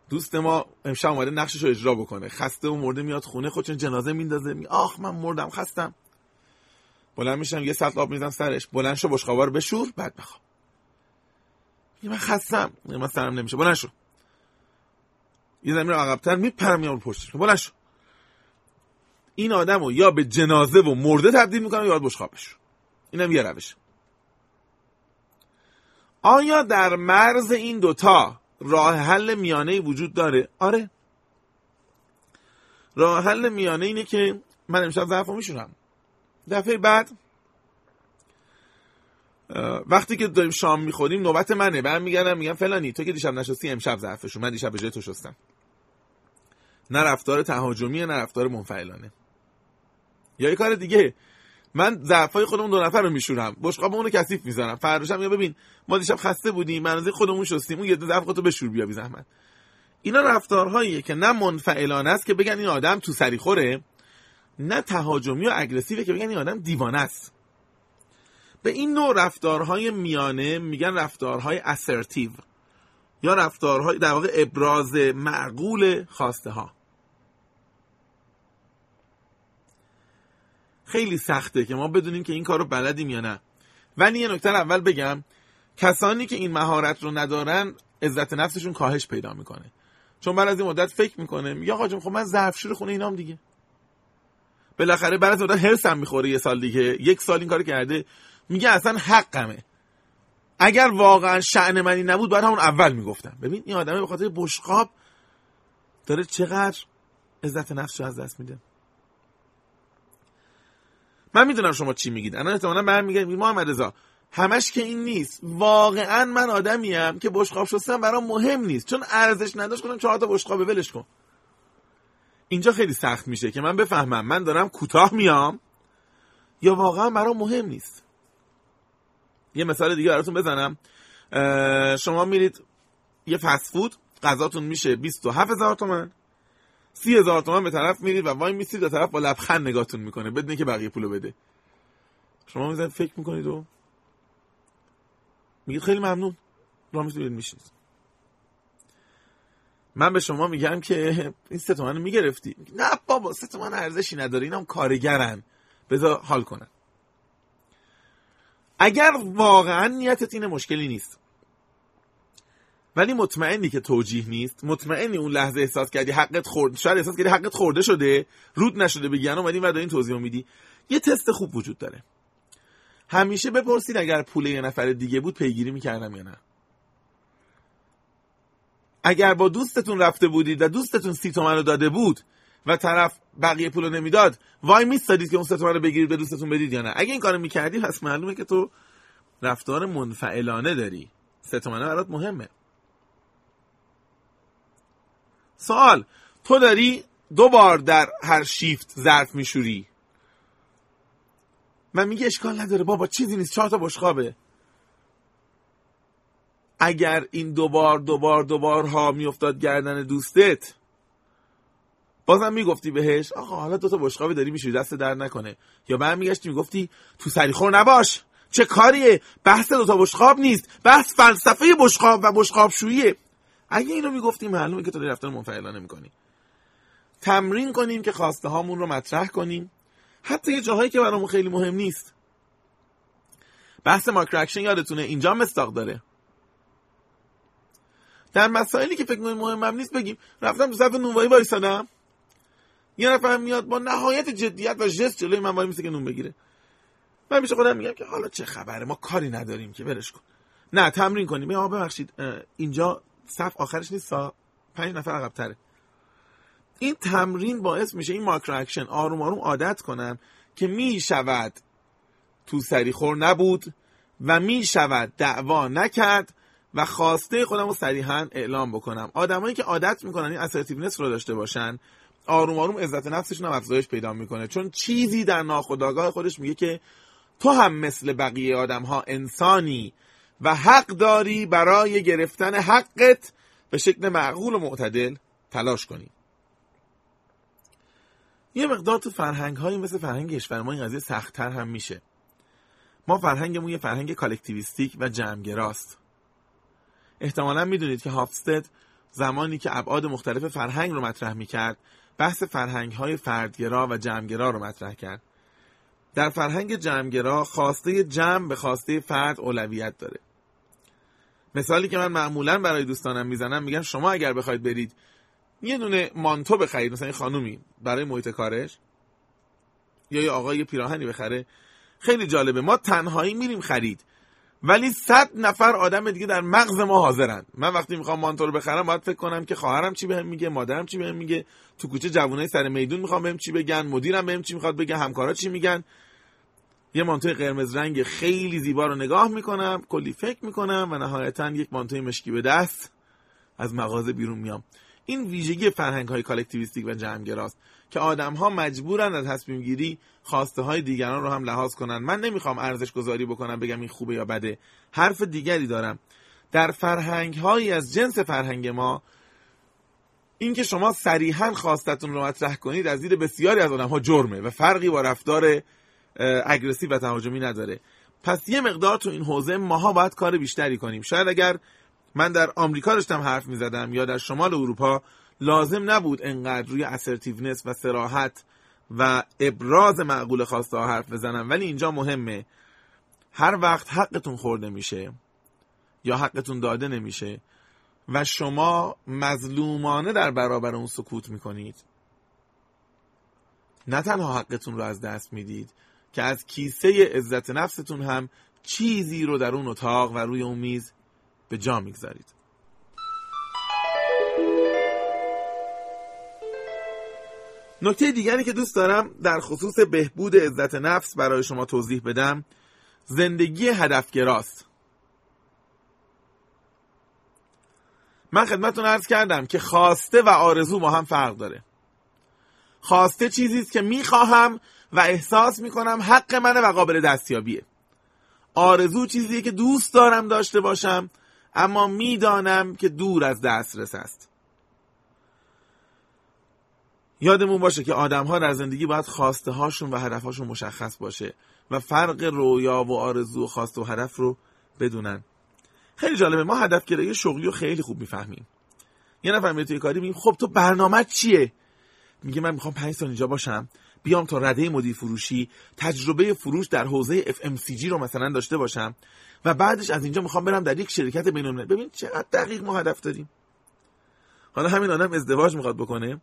دوست ما امشب اومده نقشش رو اجرا بکنه. خسته و مرده میاد خونه خودشون جنازه میندازه. می آخ من مردم خستم. بلند میشم یه سطل آب می‌زنم سرش. بلند شو بشقابا رو بشور بعد بخواب. من خستم. من سرم نمیشه. بلند شو. یه زمین عقبتر میپرم میام پشتش. بلند شو. این آدم رو یا به جنازه و مرده تبدیل می‌کنم یا بشقابش اینم یه روش. آیا در مرز این دوتا راه حل میانه وجود داره؟ آره. راه حل میانه اینه که من امشب ظرف رو میشونم دفعه بعد وقتی که داریم شام می‌خوریم نوبت منه. برم میگردم میگم فلانی تو که دیشب نشستی امشب ظرفشون من دیشب به جای تو شستم. نه رفتار تهاجمی نه رفتار منفعلانه. یا یه کار دیگه. من ظرفای خودمون دو نفر رو میشورم. بشقاب اونو کثیف می‌ذارم فرداشم یا ببین ما دیشب خسته بودیم من خودمون شستیم اون یه ظرف خودتو بشور بیا بی زحمت اینا رفتارهاییه که نه منفعلانه است که بگن این آدم تو سری خوره نه تهاجمی و اگریسیوه که بگن این آدم دیوانه است. به این نوع رفتارهای میانه میگن رفتارهای اسرتیو یا رفتارهای در واقع ابراز معقول خواسته ها خیلی سخته که ما بدونیم که این کار رو بلدیم یا نه. ولی یه نکته اول بگم کسانی که این مهارت رو ندارن عزت نفسشون کاهش پیدا می‌کنه. چون بعد از این مدت فکر می‌کنه میگه آقا خب من ظرفشور خونه اینام دیگه. بالاخره بعد از مدت هرسم می‌خوره یه سال دیگه. یک سال این کار کرده. میگه اصلا حقمه. اگر واقعا شعن منی نبود باید همون اول می‌گفتم. ببین این آدمه به خاطر بشقاب داره چقدر عزت نفسش از دست میده. من می‌دونم شما چی میگید. الان احتمالاً برمیگردید میگید محمد رضا. همش که این نیست. واقعا من آدمیم که بشقاب شستن برام مهم نیست. چون ارزش نداشت کنم چهار تا بشقاب ولش کن. اینجا خیلی سخت میشه که من بفهمم. من دارم کوتاه میام. یا واقعا برام مهم نیست. یه مثال دیگه براتون بزنم. شما میرید یه فسفود غذاتون میشه 27 هزار تومن. سی هزار تومن به طرف میرید و وای میسید به طرف با لبخند نگاهتون می‌کنه بدون که بقیه پولو بده. شما می‌زنید فکر می‌کنید و میگید خیلی ممنون. را می‌تونید میشید من به شما میگم که این سه تومن می‌گرفتی. نه بابا سه تومن ارزشی نداره اینم کارگرن. بذار حال کنن اگر واقعا نیتت اینه مشکلی نیست. ولی مطمئنی که توجیه نیست؟ مطمئنی اون لحظه احساس کردی حقت خورد شاید احساس کردی حقت خورده شده؟ رود نشده بگیان اومدی و این توضیح میدی؟ یه تست خوب وجود داره. همیشه بپرسید اگر پول یه نفر دیگه بود پیگیری می‌کردم یا نه. اگر با دوستتون رفته بودید و دوستتون سی تومن رو داده بود و طرف بقیه پول رو نمی‌داد وای میستادید که اون سی تومن رو بگیرید به دوستتون بدید یا نه؟ اگه این کارو می‌کردی پس معلومه که تو رفتار منفعلانه داری. سه تومنه برات مهمه. سوال تو داری دو بار در هر شیفت ظرف میشوری. من میگه اشکال نداره بابا چیزی نیست چهار تا بشقابه. اگر این دوبار دوبار ها میافتاد گردن دوستت بازم می‌گفتی بهش آقا حالا دو تا بشقابی داری میشوری دست در نکنه. یا برمیگشتی می‌گفتی تو سریخور نباش. چه کاریه؟ بحث دو تا بشقاب نیست. بحث فلسفه بشقاب و بشقاب شوییه اگه اینو می‌گفتیم معلومه که تو رفتار منفعلانه می‌کنی تمرین کنیم که خواسته هامون رو مطرح کنیم. حتی یه جاهایی که برامون خیلی مهم نیست. بحث ماکرو یادتونه؟ اینجا مصداق داره. در مسائلی که فکر کنید مهمم نیست بگیم. رفتم تو صف نونوایی وایسادم. یه نفر میاد با نهایت جدیت و جسارت جلوی من وایمیسه که نون بگیره. من میشه خودم میگم که حالا چه خبره؟ ما کاری نداریم که ولش کن. نه تمرین کنیم. آقا ببخشید. اینجا صف آخرش نیست پنج نفر عقب تره این تمرین باعث میشه این micro action آروم آروم عادت کنم که می‌شود تو سریخور نبود و می‌شود دعوا نکرد و خواسته خودم رو صریحا اعلام بکنم. آدمایی که عادت می‌کنن این اسرتیونس رو داشته باشن آروم آروم عزت نفسشون هم افزایش پیدا می‌کنه. چون چیزی در ناخودآگاه خودش میگه که تو هم مثل بقیه آدم ها انسانی. و حق داری برای گرفتن حقت. به شکل معقول و معتدل تلاش کنی. یه مقدار تو فرهنگ هایی مثل فرهنگ کشور ما این قضیه سختتر هم میشه. ما فرهنگمون یه فرهنگ کالکتیویستیک و جمعگراست. احتمالا می‌دونید که هافستد زمانی که ابعاد مختلف فرهنگ رو مطرح می‌کرد بحث فرهنگ های فردگرا و جمعگرا رو مطرح کرد. در فرهنگ جمعگرا خواسته جمع به خواسته فرد اولویت داره. مثالی که من معمولا برای دوستانم می‌زنم میگم شما اگر بخواید برید یه دونه مانتو بخرید مثلا خانومی برای محیط کارش یا یه آقای پیراهنی بخره خیلی جالبه. ما تنهایی میریم خرید ولی صد نفر آدم دیگه در مغز ما حاضرن. من وقتی می‌خوام مانتو رو بخرم باید فکر کنم که خواهرم چی بهم میگه مادرم چی بهم میگه تو کوچه جوونای سر میدون می‌خوام بهم چی بگن مدیرم بهم چی می‌خواد بگه همکارا چی میگن. یه مانتوی قرمز رنگ خیلی زیبا رو نگاه می‌کنم کلی فکر می‌کنم و نهایتا یک مانتوی مشکی به دست از مغازه بیرون میام. این ویژگی فرهنگ های collectivistic و جمعگراست که آدم ها مجبورن از تصمیم گیری خواسته های دیگران رو هم لحاظ کنن. من نمی‌خوام ارزش گذاری بکنم بگم این خوبه یا بده. حرف دیگری دارم. در فرهنگ هایی از جنس فرهنگ ما اینکه شما صریحا خواستتون رو مطرح کنید از دید بسیاری از آدم ها جرمه و فرقی با رفتار aggressive و تهاجمی نداره. پس یه مقدار تو این حوزه ماها باید کار بیشتری کنیم. شاید اگر من در آمریکا داشتم حرف می زدم یا در شمال اروپا لازم نبود انقدر روی اسرتیونس و سراحت و ابراز معقول خواسته حرف بزنم. ولی اینجا مهمه. هر وقت حقتون خورده میشه یا حقتون داده نمیشه و شما مظلومانه در برابر اون سکوت می‌کنید نه تنها حقتون رو از دست می‌دید که از کیسه عزت نفستون هم چیزی رو در اون اتاق و روی اون میز به جا می‌گذارید. نکته دیگری که دوست دارم در خصوص بهبود عزت نفس برای شما توضیح بدم زندگی هدفگراست. من خدمتتون عرض کردم که خواسته و آرزو با هم فرق داره. خواسته چیزی است که می‌خواهم و احساس می‌کنم حق منه و قابل دستیابیه. آرزو چیزیه که دوست دارم داشته باشم اما می‌دانم که دور از دسترس است. یادمون باشه که آدم ها در زندگی باید خواسته هاشون و هدف هاشون مشخص باشه و فرق رویا و آرزو و خواسته و هدف رو بدونن. خیلی جالبه ما هدف گرایی شغلی رو خیلی خوب می‌فهمیم. یه نفر میاد توی کاری میگیم خب تو برنامه چیه؟ میگه من می‌خوام 5 سال اینجا باشم. بیام تا رده مدیر فروشی تجربه فروش در حوزه FMCG رو مثلا داشته باشم و بعدش از اینجا می‌خوام برم در یک شرکت بین‌المللی ببین چقدر دقیق ما هدف داریم. حالا همین آدم ازدواج می‌خواد بکنه.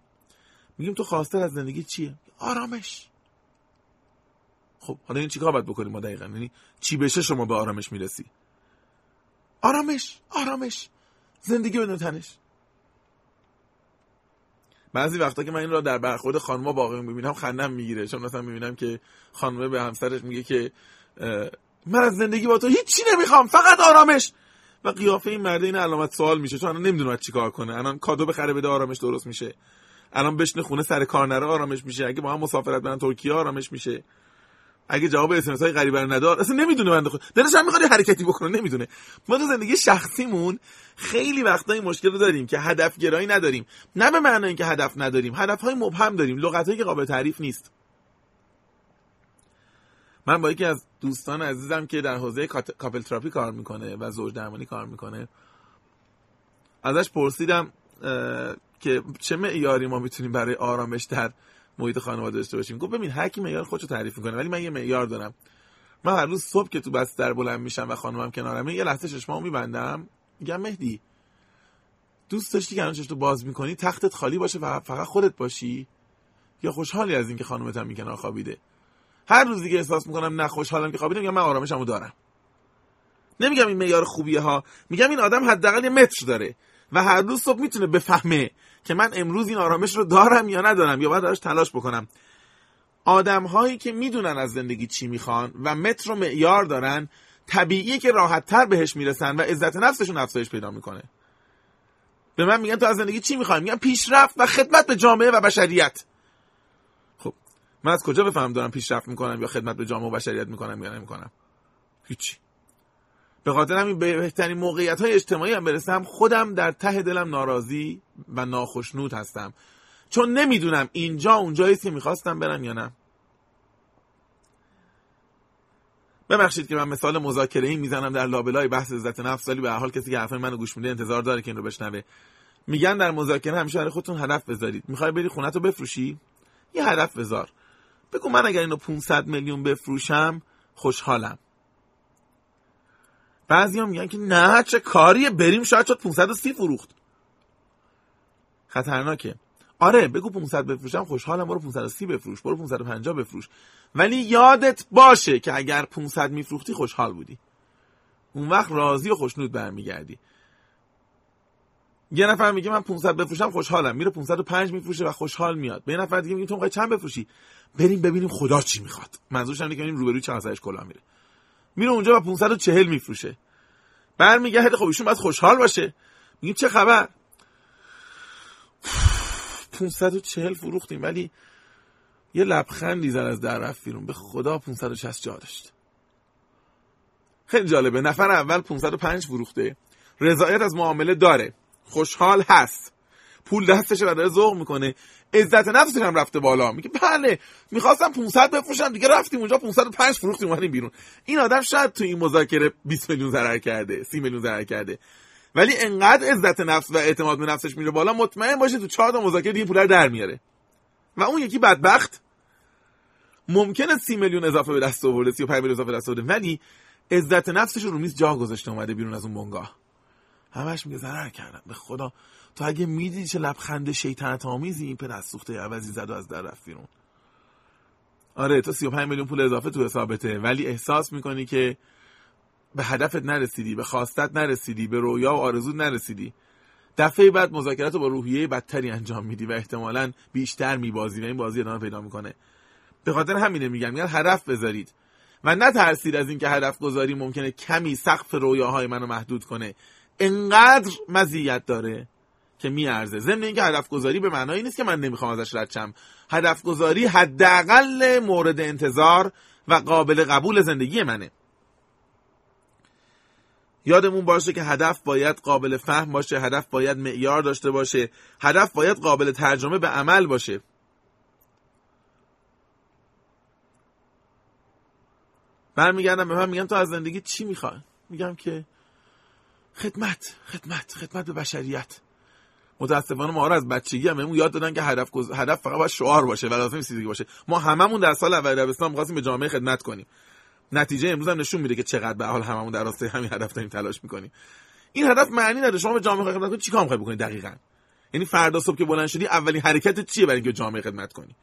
میگیم تو خواسته از زندگی چیه؟ آرامش. خب حالا این چیکار باید بکنیم ما دقیقا؟ یعنی چی بشه شما به آرامش می‌رسی؟ آرامش آرامش. زندگی بدون تنش. بعضی وقتا که من این را در برخورد خانم‌ها باقی می‌بینم خندم می‌گیره. چون مثلا می‌بینم که خانمه به همسرش میگه که من از زندگی با تو هیچی نمی‌خوام فقط آرامش. و قیافه این مرده این علامت سوال میشه. چون الان نمی‌دونه چیکار کنه. الان کادو بخره بده آرامش درست میشه. الان بشنه خونه سر کار نره آرامش میشه. اگه با هم مسافرت برن ترکیه آرامش میشه. اگه جواب اسمس های غریبه رو نداد اصلا نمی‌دونه بنده خود دلش هم می‌خواد حرکتی بکنه نمی‌دونه. ما تو زندگی شخصیمون خیلی وقتا این مشکل رو داریم که هدف گرایی نداریم. نه به معنی اینکه هدف نداریم هدف های مبهم داریم لغت که قابل تعریف نیست. من با یکی از دوستان عزیزم که در حوزه کاپل تراپی کار می‌کنه و زوج درمانی کار می‌کنه ازش پرسیدم که چه معیاری ما می‌تونیم برای آرامش در محیط خانواده داشته باشیم. گفت ببین هر کی معیار خودشو تعریف می‌کنه ولی من یه معیار دارم. من هر روز صبح که تو بستر بلند میشم و خانمم کنارمه یه لحظه چشمامو میبندم میگم مهدی دوست داشتی که تو باز می‌کنی تختت خالی باشه و فقط خودت باشی؟ یا خوشحالی از اینکه خانومت هم کنار خوابیده؟ هر روزی که احساس می‌کنم نه خوشحالم که خوابیدم یا من آرامشمو دارم. نمیگم این معیار خوبیه ها میگم این آدم حداقل یه متر داره و هر روز صبح می‌تونه بفهمه که من امروز این آرامش رو دارم یا ندارم یا باید دارش تلاش بکنم. آدم هایی که می‌دونن از زندگی چی می‌خوان و متر و معیار دارن طبیعیه که راحت تر بهش می‌رسن و عزت نفسشون افزایش پیدا می‌کنه. به من میگن تو از زندگی چی می‌خوای؟ میگن پیشرفت و خدمت به جامعه و بشریت. خب من از کجا بفهم دارم پیشرفت می‌کنم یا خدمت به جامعه و بشریت می‌کنم یا نمی‌کنم؟ هیچی. به خاطر همین به بهترین موقعیت های اجتماعی هم برسم خودم در ته دلم ناراضی و ناخشنود هستم. چون نمی‌دونم اینجا اونجایی که می‌خواستم برم یا نه. ببخشید که من مثال مذاکره ای می‌زنم در لابلای بحث عزت نفس ولی به حال کسی که حرف منو گوش میده انتظار داره که این رو بشنوه. میگن در مذاکره همیشه برای خودتون هدف بذارید. می‌خوای بری خونت رو بفروشی؟ یه هدف بذار. بگو من اگر اینو 500 میلیون بفروشم خوشحالم. بعضی هم میگن که نه چه کاریه؟ بریم شاید شد 530 فروخت. خطرناکه. آره بگو 500 بفروشم خوشحالم برو 530 بفروش برو 550 بفروش. ولی یادت باشه که اگر 500 میفروختی خوشحال بودی. اون وقت راضی و خوشنود برمیگردی. یه نفر میگه من 500 بفروشم خوشحالم. میره 505 میفروشه و خوشحال میاد. به یه نفر دیگه میگه تو می‌خوای چند بفروشی؟ بریم ببینیم خدا چی می‌خواد. منظورش اینه که ببینیم روبروی چند سرش کلا میره. میره اونجا و 540 میفروشه. برمیگرده خب ایشون باید خوشحال باشه. میگیم چه خبر؟ 540 فروختیم ولی یه لبخندی زن از در رفت بیرون. به خدا 560 جا داشت. خیلی جالبه. نفر اول 505 فروخته. رضایت از معامله داره. خوشحال هست. پول دستش رو داره ذوق می‌کنه. عزت نفسش هم رفته بالا. میگه بله می‌خواستم 500 بفروشم. دیگه رفتیم اونجا 505 فروختیم اومدیم بیرون. این آدم شاید تو این مذاکره 20 میلیون ضرر کرده 30 میلیون ضرر کرده. ولی انقدر عزت نفس و اعتماد به نفسش میره بالا مطمئن باشه تو چهار تا مذاکره دیگه پول در میاره. و اون یکی بدبخت. ممکنه 30 میلیون اضافه به دست آورده 35 میلیون اضافه به دست آورده ولی عزت نفسش رو میز جا گذاشته اومده بیرون از اون بنگاه. همش میگه ضرر کردم. به خدا. تو اگه می‌دیدی چه لبخند شیطنت آمیزی این پدر سوخته عوضی زد و از در رفت بیرون. آره تو 35 میلیون پول اضافه تو حسابته ولی احساس می‌کنی که به هدفت نرسیدی به خواستت نرسیدی به رویا و آرزود نرسیدی. دفعه بعد مذاکرات رو با روحیه بدتری انجام میدی و احتمالا بیشتر میبازی و این بازی ادامه پیدا می‌کنه. به خاطر همینه میگم میگن هدف بذارید. و نترسید از اینکه هدف گذاری ممکنه کمی سقف رویاهای منو محدود کنه. انقدر مزیت داره که میارزه. ضمن اینکه هدف گذاری به معنای نیست که من نمی‌خوام ازش رد شم. هدف گذاری حداقل مورد انتظار و قابل قبول زندگی منه. یادمون باشه که هدف باید قابل فهم باشه هدف باید معیار داشته باشه هدف باید قابل ترجمه به عمل باشه. برمیگردم به من میگم تو از زندگی چی می‌خوای؟ میگم که خدمت خدمت خدمت به بشریت. متاسفانه ما از بچگی هم بهمون یاد دادن که هدف هدف فقط باید شعار باشه و لازم چیزی باشه. ما هممون در سال اول دبستان می‌خواستیم به جامعه خدمت کنیم. نتیجه امروز هم نشون میده که چقدر به حال هممون در راستای همین هدف داریم تلاش می‌کنیم. این هدف معنی نداره. شما به جامعه خدمت کنید چیکار می‌خواید بکنید دقیقاً؟ یعنی فردا صبح که بلند شدی اولین حرکت چیه برای اینکه جامعه خدمت کنی؟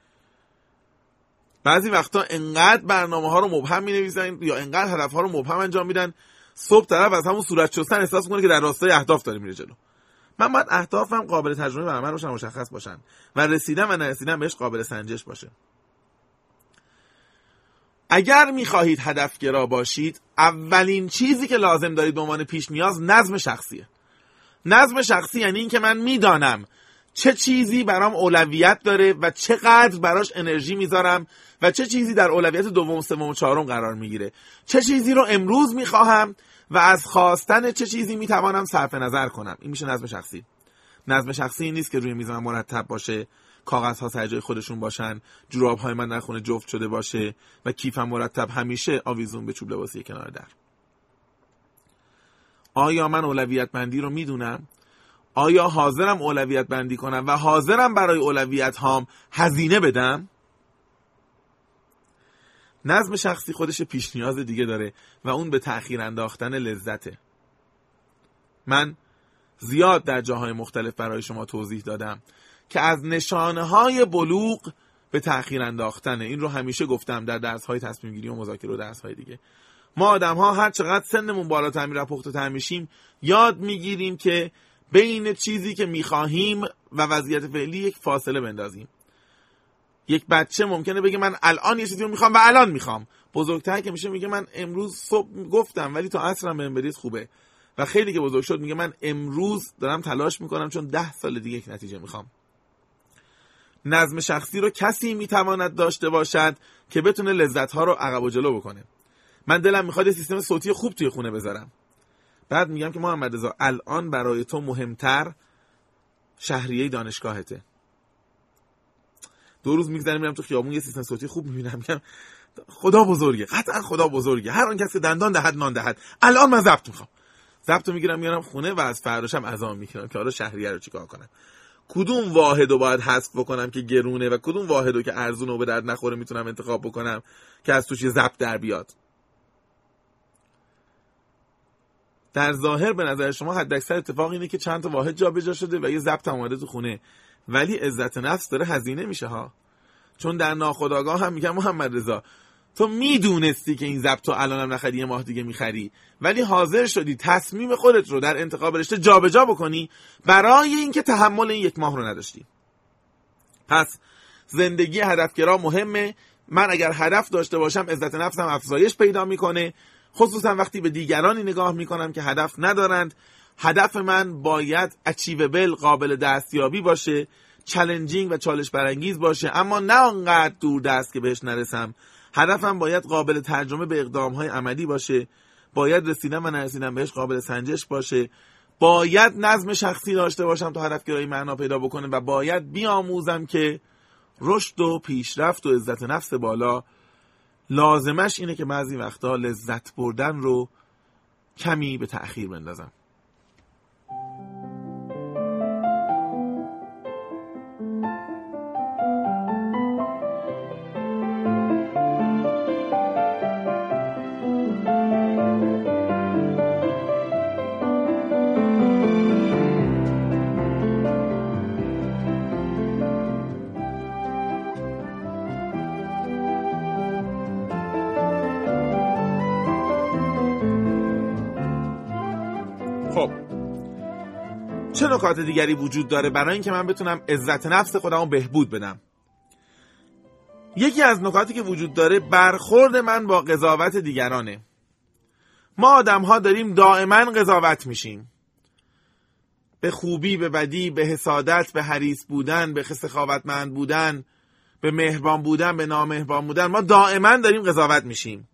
بعضی وقتا انقدر برنامه ها رو مبهم می نویسن یا انقدر هدف ها رو مبهم انجام میدن صبح طرف از همون صورت شستن احساس می‌کنه که در راستای اهداف داره میره جلو. من باید اهدافم قابل ترجمه به عمل باشن مشخص باشن و رسیدم و نرسیدم بهش قابل سنجش باشه. اگر می‌خواهید هدفگرا باشید اولین چیزی که لازم دارید به عنوان پیش نیاز نظم شخصیه. نظم شخصی یعنی اینکه من می‌دانم چه چیزی برام اولویت داره و چقدر براش انرژی می‌ذارم و چه چیزی در اولویت دوم سوم و چهارم قرار می‌گیره. چه چیزی رو امروز می‌خواهم و از خواستن چه چیزی می‌توانم صرف نظر کنم. این میشه نظم شخصی. نظم شخصی نیست که روی میز من مرتب باشه. کاغذ ها سر جای خودشون باشن جوراب های من در خونه جفت شده باشه و کیفم مرتب همیشه آویزون به چوب لباسی کنار در. آیا من اولویت بندی رو می‌دونم؟ آیا حاضرم اولویت بندی کنم و حاضرم برای اولویت هام هزینه بدم؟ نظم شخصی خودش پیش نیاز دیگه داره و اون به تأخیر انداختن لذته. من زیاد در جاهای مختلف برای شما توضیح دادم. که از نشانه های بلوغ به تأخیر انداختنه. این رو همیشه گفتم در درس های تصمیم گیری و مذاکره و درس های دیگه. ما آدم ها هر چقدر سنمون بالاتر میره پخته میشیم یاد می‌گیریم که بین چیزی که می‌خواهیم و وضعیت فعلی یک فاصله بندازیم. یک بچه ممکنه بگه من الان یه چیزی رو می‌خوام و الان می‌خوام. بزرگتر که میشه میگه من امروز صبح گفتم ولی تا عصرم بهم برید خوبه. و خیلی که بزرگ شد میگه من امروز دارم تلاش می‌کنم چون ده سال دیگه یک نتیجه می‌خوام. نظم شخصی رو کسی می‌تواند داشته باشد که بتونه لذت ها رو عقب و جلو بکنه. من دلم می‌خواد سیستم صوتی خوب توی خونه بذارم. بعد میگم که محمد رضا الان برای تو مهمتر شهریه دانشگاهته. دو روز میگذرم میرم تو خیابون یه سیستم صوتی خوب می‌بینم. میگم خدا بزرگه قطعا خدا بزرگه. هر آن کسی دندان دهد نان دهد. الان من ضبط می‌خوام. ضبط می‌گیرم میارم خونه و از فرداشم اذان می‌کنم که حالا شهریه رو چیکار کنم. کدوم واحد رو باید حذف بکنم که گرونه و کدوم واحد رو که ارزونه و به درد نخوره می‌تونم انتخاب بکنم که از توش یه ضبط در بیاد؟ در ظاهر به نظر شما حد اکثر اتفاق اینه که چند تا واحد جابجا شده و یه ضبط اومده تو خونه. ولی عزت نفس داره هزینه میشه ها. چون در ناخودآگاه هم میگم محمد رضا تو می‌دونستی که این ضبط تو الانم نخری یه ماه دیگه می‌خری. ولی حاضر شدی تصمیم خودت رو در انتخاب رشته جابجا بکنی برای اینکه تحمل این یک ماه رو نداشتی. پس زندگی هدفگرا مهمه. من اگر هدف داشته باشم عزت نفسم افزایش پیدا می‌کنه. خصوصا وقتی به دیگرانی نگاه می‌کنم که هدف ندارند هدف من باید اچیوبل قابل دستیابی باشه چلنجینگ و چالش برانگیز باشه. اما نه آنقدر دور دست که بهش نرسم. هدفم باید قابل ترجمه به اقدام های عملی باشه باید رسیدن و نرسیدن بهش قابل سنجش باشه. باید نظم شخصی داشته باشم تا هدفگرایی معنا پیدا بکنه و باید بیاموزم که رشد و پیشرفت و عزت نفس بالا لازمش اینه که بعضی وقتا لذت بردن رو کمی به تأخیر بندازم. نکات دیگری وجود داره برای اینکه من بتونم عزت نفس خودم رو بهبود بدم. یکی از نکاتی که وجود داره برخورد من با قضاوت دیگرانه. ما آدم ها داریم دائما قضاوت میشیم. به خوبی به بدی به حسادت به حریص بودن به سخاوتمند بودن به مهربان بودن به نامهربان بودن ما دائما داریم قضاوت میشیم.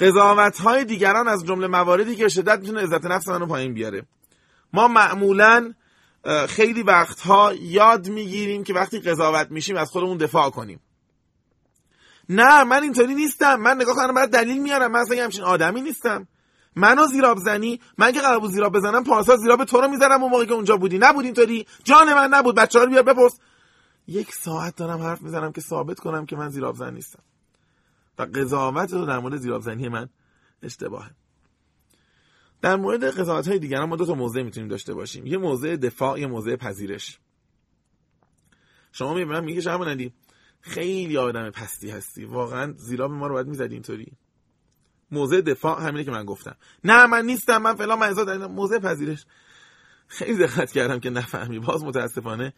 قضاوت های دیگران از جمله مواردی که شدت می‌تونه عزت نفس منو پایین بیاره. ما معمولا خیلی وقتها یاد می‌گیریم که وقتی قضاوت میشیم از خودمون دفاع کنیم. نه من اینطوری نیستم. من نگاه کنم بعد دلیل میارم. من اصلا همچین آدمی نیستم. منو زیراب زنی من که قرار بود زیراب بزنم پارسال زیراب تو رو می‌زنم اون موقعی که اونجا بودی. نبود اینطوری. جان من نبود. بچه رو بیار بپرس. یک ساعت دارم حرف می‌زنم که ثابت کنم که من زیراب زن نیستم. و قضاوت رو در مورد زیراب زنی من اشتباهه. در مورد قضاوت های دیگران ما دو تا موضع می‌تونیم داشته باشیم. یه موضع دفاع یه موضع پذیرش. شما می‌بینم میگه شما خیلی آدم پستی هستی. واقعا زیرا به ما رو باید می‌زدی اینطوری. موضع دفاع همینه که من گفتم. نه من نیستم من فلان من ازاد موضع پذیرش. خیلی دقت کردم که نفهمی. باز متاسفانه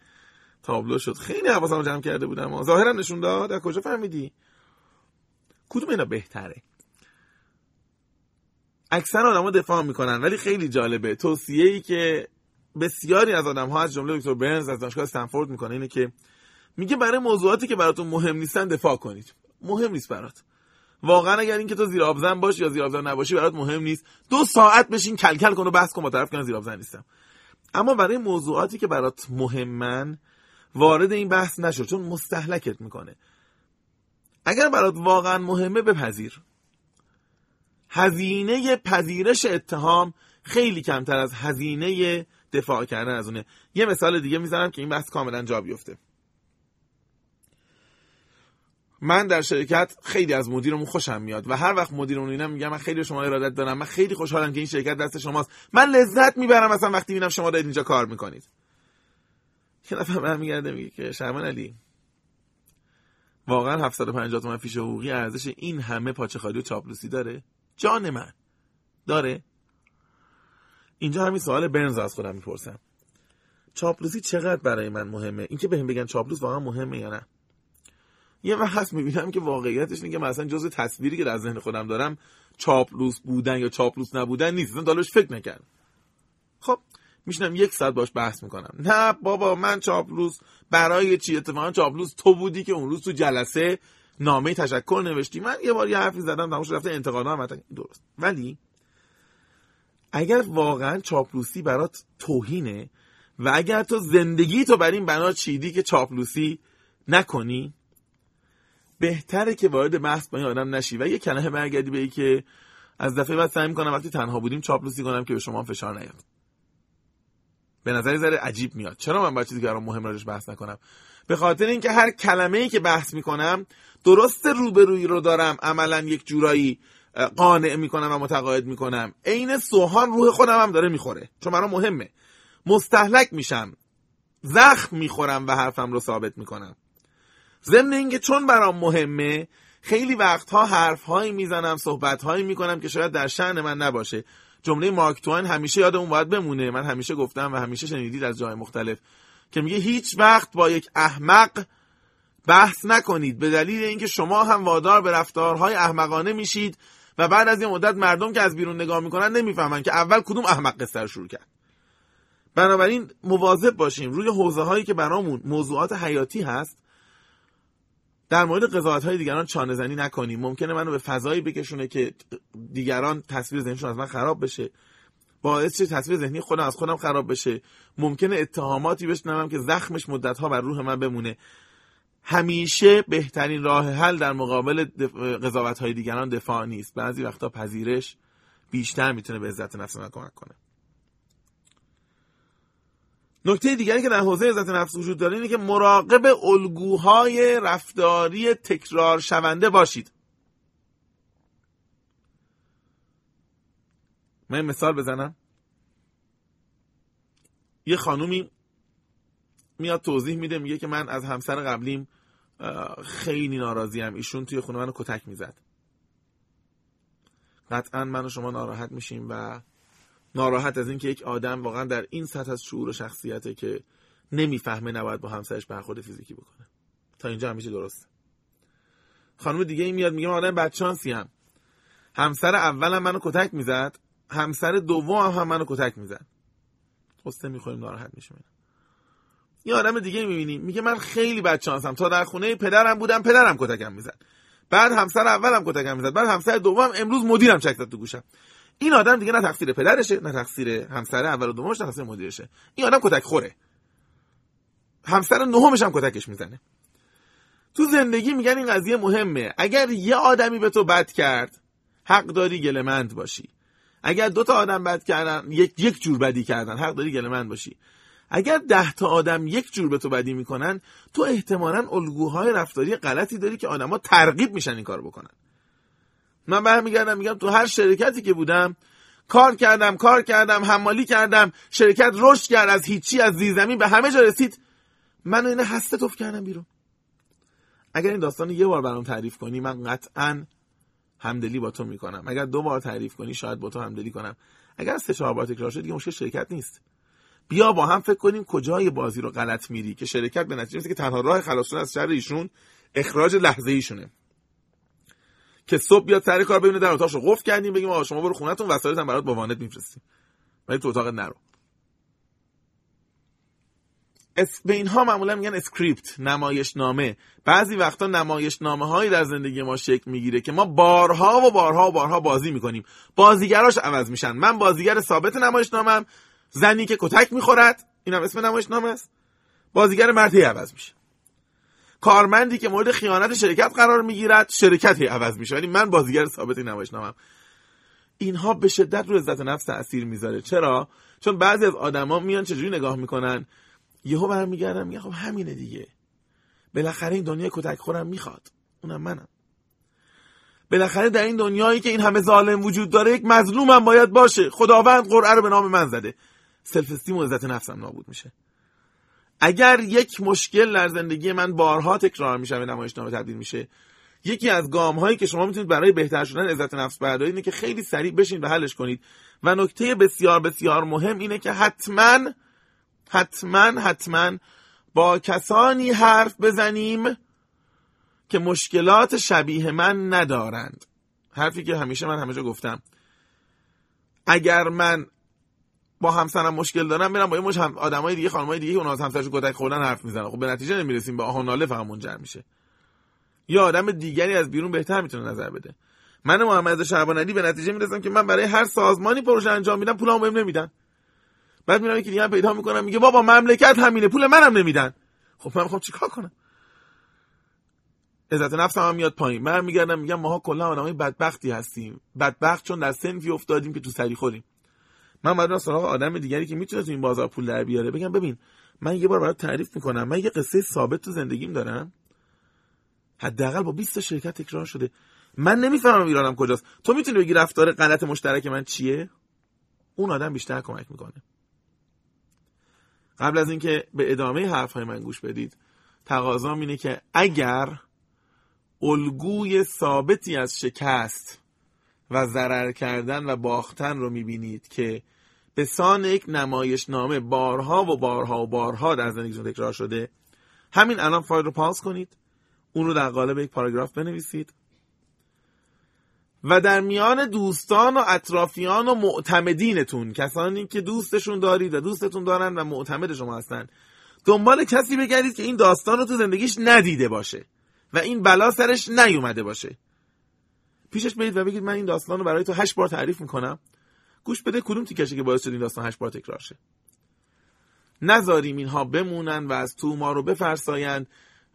تابلو شد. خیلی حواسم جمع کرده بودم. ظاهرا نشون داد. در کجا فهمیدی؟ کدوم اینا بهتره؟ اکثر آدما دفاع می‌کنن ولی خیلی جالبه. توصیه ای که بسیاری از آدم ها از جمله دکتر برنز از دانشگاه استنفورد می‌کنه اینه که میگه برای موضوعاتی که براتون مهم نیستن دفاع کنید. مهم نیست برات. واقعا اگر اینکه تو زیر آبزن باشی یا زیر آبزن نباشی برات مهم نیست. دو ساعت بشین کلکل کن و بحث کن با طرف که زیر آبزن نیستم. اما برای موضوعاتی که برات مهمن وارد این بحث نشو چون مستحلکت می‌کنه. اگر برات واقعا مهمه بپذیر. هزینه پذیرش اتهام خیلی کمتر از هزینه دفاع کردن از اونه. یه مثال دیگه می‌زنم که این بحث کاملا جا بیفته. من در شرکت خیلی از مدیرمون خوشم میاد و هر وقت مدیرمون اینا میگم من خیلی شما ارادت دارم من خیلی خوشحالم که این شرکت دست شماست. من لذت می‌برم مثلا وقتی می‌بینم شما دارید اینجا کار می‌کنید. یه نفر من میگرده میگه که شرمان علی واقعا 750 تومن فیش حقوقی ارزش این همه پاچه خالی و چاپلوسی داره؟ جان من. داره؟ اینجا همین سوال برنز از خودم می‌پرسم. چاپلوسی چقدر برای من مهمه؟ اینکه بهم بگن چاپلوس واقعا مهمه یا نه؟ یه وقت هست می‌بینم که واقعیتش اینه که مثلا جز تصویری که در ذهن خودم دارم چاپلوس بودن یا چاپلوس نبودن نیست. اصلا دالوش فکر نکردم. خب میشنم یک ساعت باش بحث می‌کنم. نه بابا من چاپلوس برای چی؟ اتفاقا چاپلوس تو بودی که اون روز تو جلسه نامه تشکر نوشتی. من یه بار یه حرفی زدم تماشا رفته انتقاد هم درست. ولی اگر واقعا چاپلوسی برات توهینه و اگر تو زندگی تو بر این بنا چیدی که چاپلوسی نکنی بهتره که وارد بحث با این آدم نشی. و یه کلمه برگردی به که از دفعه بعد سعی می‌کنم وقتی تنها بودیم چاپلوسی کنم که به شما فشار نیاد. به نظر ذره عجیب میاد. چرا من با چیزی که مهم راجش بحث نکنم؟ به خاطر اینکه هر کلمه ای که بحث می‌کنم درست روبرویی رو دارم عملا یک جورایی قانع می‌کنم و متقاعد می‌کنم. عین سوهان روح خودم هم داره می‌خوره. چون برام مهمه. مستحلک میشم. زخم می‌خورم و حرفم رو ثابت می‌کنم. ضمن اینکه چون برام مهمه خیلی وقتها حرفهایی می‌زنم صحبتهایی می‌کنم که شاید در شعن من نباشه. جمله مارک توین همیشه یادمون باید بمونه. من همیشه گفتم و همیشه شنیدید از جای مختلف که میگه هیچ وقت با یک احمق بحث نکنید. به دلیل اینکه شما هم وادار به رفتارهای احمقانه میشید و بعد از یه مدت مردم که از بیرون نگاه می‌کنن نمی‌فهمن که اول کدوم احمق قصه شروع کرد. بنابراین مواظب باشیم روی حوزه هایی که برامون موضوعات حیاتی هست در مورد قضاوت های دیگران چانه زنی نکنیم. ممکنه منو به فضایی بکشونه که دیگران تصویر ذهنشون از من خراب بشه. باعث چه تصویر ذهنی خودم از خودم خراب بشه. ممکنه اتهاماتی بشنوم که زخمش مدت ها بر روح من بمونه. همیشه بهترین راه حل در مقابل قضاوت های دیگران دفاع نیست. بعضی وقتا پذیرش بیشتر می‌تونه به عزت نفس من کمک کنه. نکته دیگری که در حوزه عزت نفس وجود داره اینه که مراقب الگوهای رفتاری تکرار شونده باشید. من مثال بزنم. یه خانومی میاد توضیح میده میگه که من از همسر قبلیم خیلی ناراضیم ایشون توی خونه منو کتک می‌زد. قطعا من و شما ناراحت میشیم و ناراحت از اینکه یک آدم واقعا در این سطح از شعور و شخصیته که نمی‌فهمه نباید با همسرش برخورد فیزیکی بکنه. تا اینجا همیشه درسته خانم دیگه ای میاد میگه آدم بدشانسی هم همسر اولم منو کتک می‌زد همسر دوم هم, هم منو کتک می‌زد. قصه می‌خوریم ناراحت میشیم. یه آدم دیگه می‌بینیم میگه من خیلی بدشانسم تا در خونه پدرم بودم پدرم کتکم می‌زد. بعد همسر اولم کتکم می‌زد. بعد همسر دوم امروز مدیرم چک تو گوشم. این آدم دیگه نه تقصیر پدرشه نه تقصیر همسر اول و دومش نه تقصیر مدیرشه. این آدم کتک خوره. همسر نهمش هم کتکش می‌زنه. تو زندگی میگن این قضیه مهمه. اگر یه آدمی به تو بد کرد حق داری گلمند باشی. اگر دو تا آدم بد کردن یک یک جور بدی کردن حق داری گلمند باشی. اگر ده تا آدم یک جور به تو بدی می‌کنن تو احتمالا الگوهای رفتاری غلطی داری که آدما ترغیب میشن این کار بکنن. من برمیگردم میگم تو هر شرکتی که بودم کار کردم کار کردم حمالی کردم شرکت رشد کرد از هیچی از زیرزمین به همه جا رسید من اینه هسته توف کردم بیرون. اگر این داستان یه بار برام تعریف کنی من قطعا همدلی با تو می‌کنم. اگر دو بار تعریف کنی شاید با تو همدلی کنم. اگر سه چهار بار تکرار شد دیگه مشکل شرکت نیست. بیا با هم فکر کنیم کجای بازی رو غلط میری که شرکت به نتیجه که تنها راه خلاص از شر ایشون اخراج لحظه ایشونه. که صبح بیاد سر کار ببینه در اتاقش رو قفل کردیم بگیم آقا شما برو خونتون وسایلت هم برات با وانت میفرستیم. ولی تو اتاقت نرو. اس... به اینها معمولا میگن script نمایش نامه بعضی وقتا نمایش نامه هایی در زندگی ما شکل می‌گیره که ما بارها و بارها و بارها بازی می‌کنیم. بازیگراش عوض میشن. من بازیگر ثابت نمایش نامم زنی که کتک می‌خورد اینم اسم نمایش نامه است. بازیگر مردی عوض میشه. کارمندی که مورد خیانت شرکت قرار می‌گیرد شرکت عوض میشه. ولی من بازیگر ثابت نمایش نامم. اینها به شدت رو عزت نفس تاثیر می‌ذاره. چرا؟ چون بعضی از آدما میان چجوری نگاه می‌کنن؟ یهو برمیگردن میگن خب همینه دیگه. بالاخره این دنیا کتک خورم می‌خواد. اونم منم. بالاخره در این دنیایی که این همه ظالم وجود داره یک مظلومم باید باشه. خداوند قرعه رو به نام من زده. سلف استیم و عزت نفسم نابود میشه. اگر یک مشکل در زندگی من بارها تکرار میشه به نمایشنامه تبدیل میشه یکی از گام هایی که شما می‌تونید برای بهتر شدن عزت نفس بردارید اینه که خیلی سریع بشین و حلش کنید. و نکته بسیار بسیار مهم اینه که حتما حتما حتما با کسانی حرف بزنیم که مشکلات شبیه من ندارند. حرفی که همیشه من همیشه گفتم. اگر من با همسرم مشکل دارم برم با یه مش هم آدمای دیگه خانمای دیگه که اونها از همسرشون کتک خوردن حرف می‌زنن. خب به نتیجه نمی‌رسیم به آه ناله فهم منجر میشه. یا آدم دیگری از بیرون بهتر می‌تونه نظر بده. من محمد شعبان علی به نتیجه می‌رسم که من برای هر سازمانی پروژه انجام میدم پولمو بهم نمیدن. بعد میرم یکی دیگه پیدا می‌کنم میگه بابا مملکت همینه پول منم نمیدن. خب من می‌خوام چیکار کنم؟ عزت نفسم هم میاد پایین. من میگردم میگم ماها کلا آدمای بدبختی هستیم. بدبخت چون در سنفی افتادیم که تو سری خوریم. من بعد سراغ آدم دیگری که می‌تونه تو این بازار پول در بیاره. بگم ببین من یه بار برات تعریف می‌کنم. من یه قصه ثابت تو زندگیم دارم. حداقل با 20 تا شرکت تکرار شده. من نمی‌فهمم ایرانم کجاست. تو می‌تونی بگی رفتار غلط مشترک من چیه؟ اون آدم بیشتر کمک می‌کنه. قبل از اینکه به ادامه حرفهای من گوش بدید تقاضام اینه که اگر الگوی ثابتی از شکست و ضرر کردن و باختن رو می‌بینید که به سان یک نمایش نامه بارها و بارها و بارها در زندگیتون تکرار شده. همین الان فایل رو پاس کنید. اون رو در قالب یک پاراگراف بنویسید. و در میان دوستان و اطرافیان و معتمدینتون کسانی که دوستشون دارید و دوستتون دارن و معتمد شما هستن دنبال کسی بگردید که این داستان رو تو زندگیش ندیده باشه و این بلا سرش نیومده باشه. پیشش برید و بگید من این داستان رو برای تو هشت بار تعریف می‌کنم. گوش بده کدوم تیکشه که باعث شد این داستان هشت بار تکرار شه. نذاریم اینها بمونن و از تو ما رو بفرسایند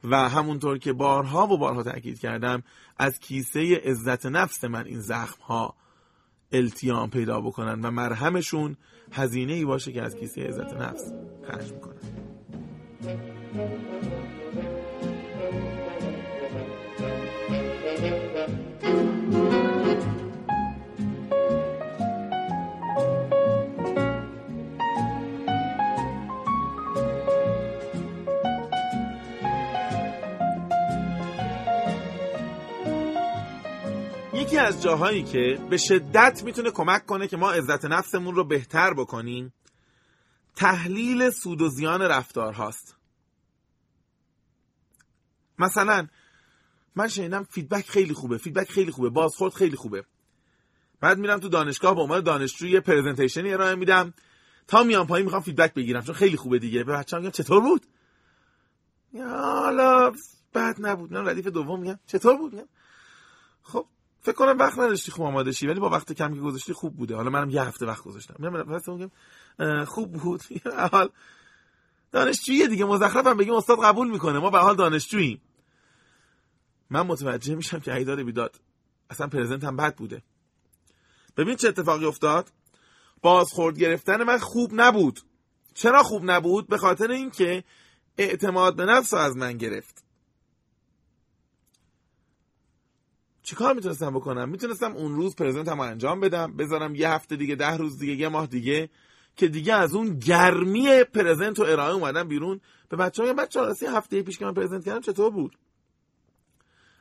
و همونطور که بارها و بارها تاکید کردم از کیسه عزت نفس من این زخم ها التیام پیدا بکنن و مرهمشون هزینه ای باشه که از کیسه عزت نفس خرج می‌کنن. از جاهایی که به شدت می‌تونه کمک کنه که ما عزت نفسمون رو بهتر بکنیم تحلیل سود و زیان رفتار هاست. مثلا من شنیدم feedback خیلی خوبه feedback خیلی خوبه بازخورد خیلی خوبه. بعد میرم تو دانشگاه به عنوان دانشجو یه presentation ی ارائه میدم. تا میام پایین می‌خوام feedback بگیرم چون خیلی خوبه دیگه. به بچه‌ها میگم چطور بود؟ یا حالا بد نبود. من ردیف دوم میگم چطور بود؟ خب فکر کنم وقت نداشتی خوب آماده شی ولی با وقت کمی که گذاشتی خوب بوده. حالا منم یه هفته وقت گذاشتم. میگم خوب بود. حال. دانشجویی دیگه مزخرفم بگیم استاد قبول می‌کنه. ما به حال دانشجوییم. من متوجه میشم که ایداد بیداد. اصلا پرزنت هم بد بوده. ببین چه اتفاقی افتاد. بازخورد گرفتن من خوب نبود. چرا خوب نبود؟ به خاطر اینکه اعتماد به نفس از من گرفت. چیکار می‌تونستم بکنم؟ می‌تونستم اون روز پرزنتم رو انجام بدم بذارم یه هفته دیگه ده روز دیگه یه ماه دیگه که دیگه از اون گرمی پرزنت و ارائه اومدم بیرون. به بچه های بچه ها هفته پیش که من پرزنت کردم چطور بود؟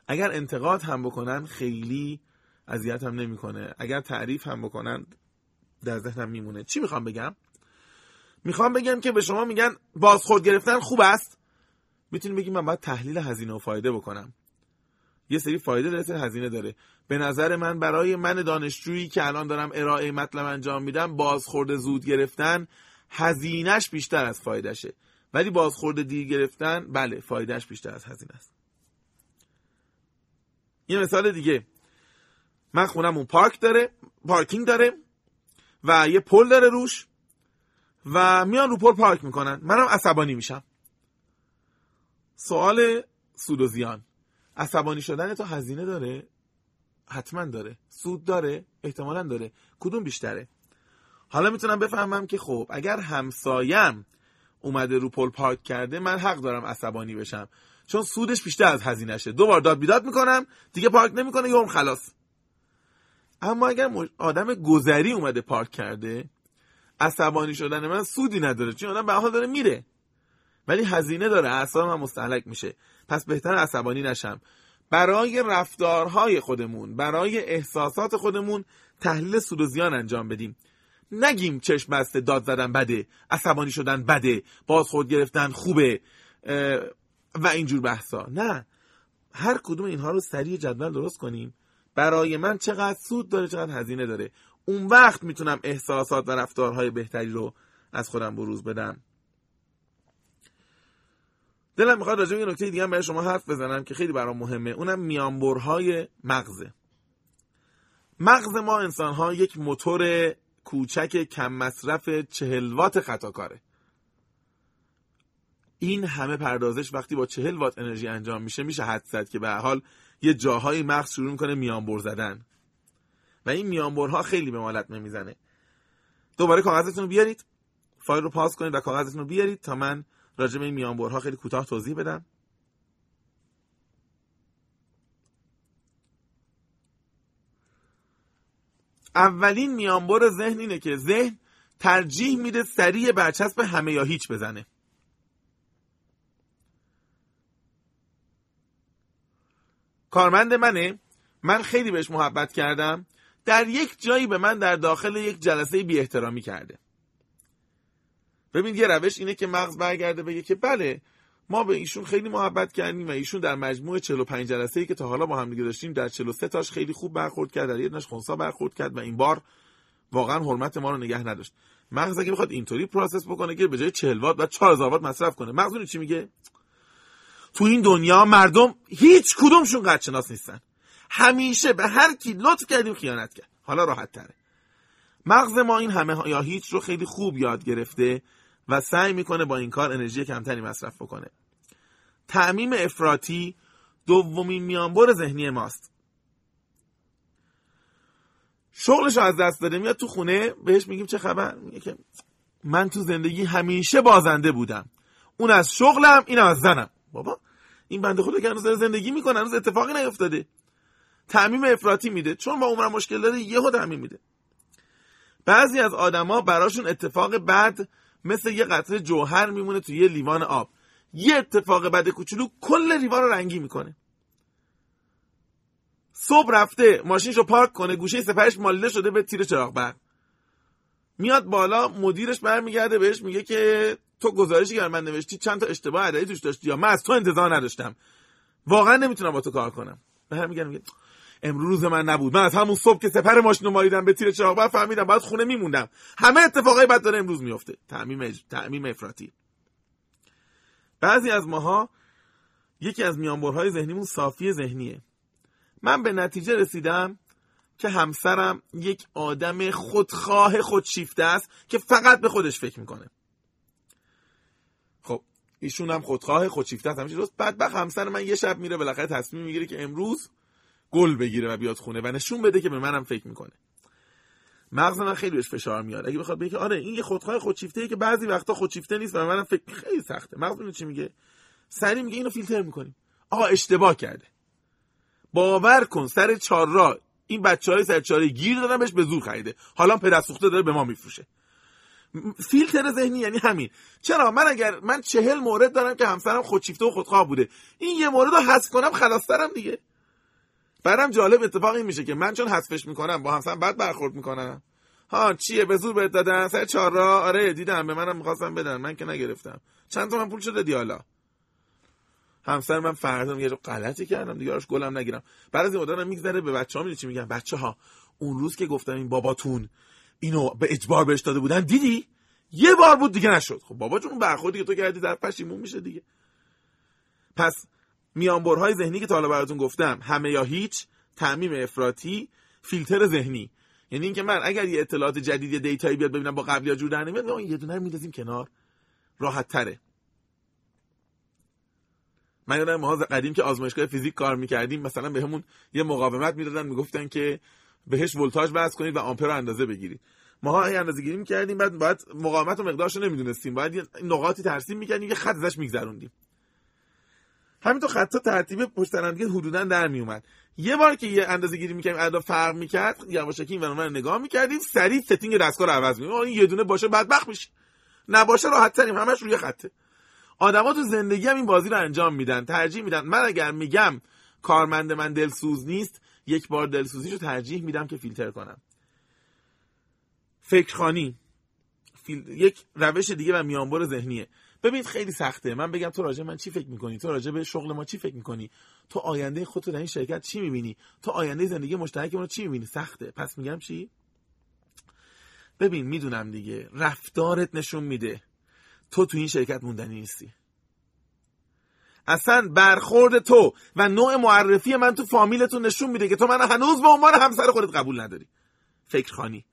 اگر انتقاد هم بکنن خیلی اذیت هم نمی‌کنه. اگر تعریف هم بکنن در ذهنم میمونه. چی می‌خوام بگم؟ می‌خوام بگم که به شما میگن بازخورد گرفتن خوب است. می‌تونیم بگیم من باید تحلیل هزینه و فایده بکنم. یه سری فایده داره هزینه داره. به نظر من برای من دانشجویی که الان دارم ارائه مطلب انجام میدم بازخورد زود گرفتن هزینهش بیشتر از فایدهشه. ولی بازخورد دیر گرفتن بله فایدهش بیشتر از هزینه است. یه مثال دیگه. من خونمون پارک داره پارکینگ داره و یه پل داره روش و میان رو پل پارک می‌کنن. منم عصبانی میشم. سوال سود و زیان. عصبانی شدن تو هزینه داره؟ حتما داره. سود داره؟ احتمالا داره. کدوم بیشتره؟ حالا می‌تونم بفهمم که خب اگر همسایم اومده رو پل پارک کرده من حق دارم عصبانی بشم. چون سودش بیشتر از هزینهشه دو بار داد بیداد می‌کنم دیگه پارک نمی‌کنه یوم خلاص. اما اگر آدم گذری اومده پارک کرده عصبانی شدن من سودی نداره. چون آدم به حال داره میره. ولی هزینه داره اعصاب هم مستحلک میشه. پس بهتر عصبانی نشم. برای رفتارهای خودمون برای احساسات خودمون تحلیل سود و زیان انجام بدیم. نگیم چشم بسته داد زدن بده عصبانی شدن بده بازخورد گرفتن خوبه و اینجور بحثا. نه. هر کدوم اینها رو سریع جدول درست کنیم. برای من چقدر سود داره چقدر هزینه داره. اون وقت می‌تونم احساسات و رفتارهای بهتری رو از خودم بروز بدم. دلم می‌خواد راجع به نکته دیگه برای شما حرف بزنم که خیلی برام مهمه. اونم میانبرهای مغزه. مغز ما انسان ها یک موتور کوچک کم مصرف چهل وات خطاکاره. این همه پردازش وقتی با چهل وات انرژی انجام میشه میشه حد زد که به حال یه جاهای مغز شروع می‌کنه میانبر زدن. و این میانبرها خیلی به مالت نمی‌زنه. دوباره کاغذتون رو بیارید فایل رو پاس کنید و کاغذتون رو بیارید تا من راجع به این میانبرها خیلی کوتاه توضیح بدم. اولین میانبر ذهن اینه که ذهن ترجیح میده سریع برچسب همه یا هیچ بزنه. کارمند منه. من خیلی بهش محبت کردم. در یک جایی به من در داخل یک جلسه بی احترامی کرده. ببین یه روش اینه که مغز برگرده بگه که بله ما به ایشون خیلی محبت کردیم و ایشون در مجموع 45 جلسه ای که تا حالا با هم دیگه داشتیم در 43 تاش خیلی خوب برخورد کرد در یه خونسا برخورد کرد و این بار واقعا حرمت ما رو نگه نداشت. مغز اگه بخواد اینطوری process بکنه که به جای 40 وات و 4000 وات مصرف کنه مغز چی میگه؟ تو این دنیا مردم هیچ کدومشون قدر شناس نیستن. همیشه به هر کی لطف کردیم خیانت کرد. حالا راحت تره. مغز ما این همه یا هیچ رو خیلی خوب یاد گرفته. و سعی می‌کنه با این کار انرژی کمتری مصرف بکنه. تعمیم افراطی دومین میانبر ذهنی ماست. شغلش از دست داده میاد تو خونه بهش میگیم چه خبر؟ میگه که من تو زندگی همیشه بازنده بودم. اون از شغلم این از زنم. بابا این بنده خدا که هنوز زندگی می‌کنه هنوز اتفاقی نیفتاده. تعمیم افراطی میده. چون با عمر مشکل داره یهو تعمیم میده. بعضی از آدما براشون اتفاق بد مثل یه قطره جوهر میمونه توی یه لیوان آب. یه اتفاق بد کوچولو کل لیوان رو رنگی می‌کنه. صبح رفته ماشینشو پارک کنه گوشه سپرش مالیده شده به تیر چراغ برق. میاد بالا مدیرش برمیگرده بهش میگه که تو گزارشی که من نوشتی چند تا اشتباه عددی توش داشتی یا من از تو انتظار نداشتم. واقعا نمی‌تونم با تو کار کنم. به میگه امروز من نبود. من از همون صبح که سپر ماشین رو مالیدم به تیر چراغ فهمیدم باید خونه میموندم. همه اتفاقای بد داره امروز میفته تعمیم اج... تعمیم افراطی. بعضی از ماها یکی از میانبرهای ذهنیمون صافی ذهنیه. من به نتیجه رسیدم که همسرم یک آدم خودخواه خودشیفته است که فقط به خودش فکر می‌کنه. خب ایشون هم خودخواه خودشیفته است. همیشه درست. بدبخت همسر من یه شب میره بالاخره تصمیم می‌گیره که امروز گل بگیره و بیاد خونه و نشون بده که به منم فکر می‌کنه. مغز من خیلی بهش فشار میاد. اگه بخواد بگه آره این یه خودخواه خودشیفته که بعضی وقتا خودشیفته نیست و منم فکر خیلی سخته. مغز چی میگه؟ سری میگه اینو فیلتر می‌کنیم. آقا اشتباه کرده. باور کن سر چهار این بچه های سر چهار گیر دادن بهش به زور خریده. حالا پدر سوخته داره به ما میفروشه. فیلتر ذهنی یعنی همین. چرا؟ من اگر من چهل مورد دارم که همسرم خودشیفته و خودخواه بوده. این یه مورد رو حذف کنم خلاص دیگه. برام جالب اتفاقی میشه که من چون حذفش می‌کنم با همسرم بعد برخورد می‌کنم ها چیه؟ به زور بهت دادن. سر چهار را آره دیدم. به منم می‌خواستم بدن. من که نگرفتم. چند من پول شده؟ دیالا همسر من فردا یه غلطی کردم دیگه آرش گلم نگیرم. بعد از این مدت میگذره به بچه‌ها میگه چی میگن؟ بچه ها اون روز که گفتم این باباتون اینو به اجبار بهش داده بودن دیدی؟ یه بار بود دیگه نشد. خب بابا جون برخوردی که تو کردی در پشیمون میشه دیگه. پس میانبرهای ذهنی که تا حالا براتون گفتم همه یا هیچ تعمیم افراطی فیلتر ذهنی. یعنی اینکه من اگر یه اطلاعات جدید یه دیتایی بیاد ببینم با قبلی ها جور در نمیاد یه دونه میندازیم کنار. راحت تره من یادم ماها قدیم که آزمایشگاه فیزیک کار می‌کردیم مثلا بهمون یه مقاومت می‌دادن می‌گفتن که بهش ولتاژ وصل کنید و آمپر رو اندازه بگیرید. ماها این اندازه گیری می‌کردیم بعد باید مقاومت و مقدارش رو نمی‌دونستیم. باید یه نقاطی ترسیم می‌کردیم یه خط ازش میگذروندیم. همینطور خطا ترتیب پشت دیگه حدودا در میومد. یه بار که یه اندازه گیری می‌کردیم عددا فرق می‌کرد یواشکی این رو نگاه می‌کردیم سریع setting دستگاه رو عوض می‌کنیم این یه دونه باشه بدبخت میشه. نباشه راحت تریم همش روی خطه. آدما تو زندگی هم این بازی رو انجام میدن ترجیح میدن. من اگر میگم کارمند من دلسوز نیست یک بار دلسوزیشو ترجیح میدم که فیلتر کنم. فکرخانی فیل... یک روش دیگه و میانبر ذهنیه. ببینید خیلی سخته. من بگم تو راجع من چی فکر می‌کنی؟ تو راجع به شغل ما چی فکر می‌کنی؟ تو آینده خودت در این شرکت چی می‌بینی؟ تو آینده زندگی مشترک ما چی می‌بینی؟ سخته. پس میگم چی؟ ببین می‌دونم دیگه. رفتارت نشون میده. تو تو این شرکت موندنی نیستی. اصلا برخورد تو و نوع معرفی من تو فامیلتون نشون میده که تو من هنوز به عنوان همسر خودت قبول نداری. فکر خانی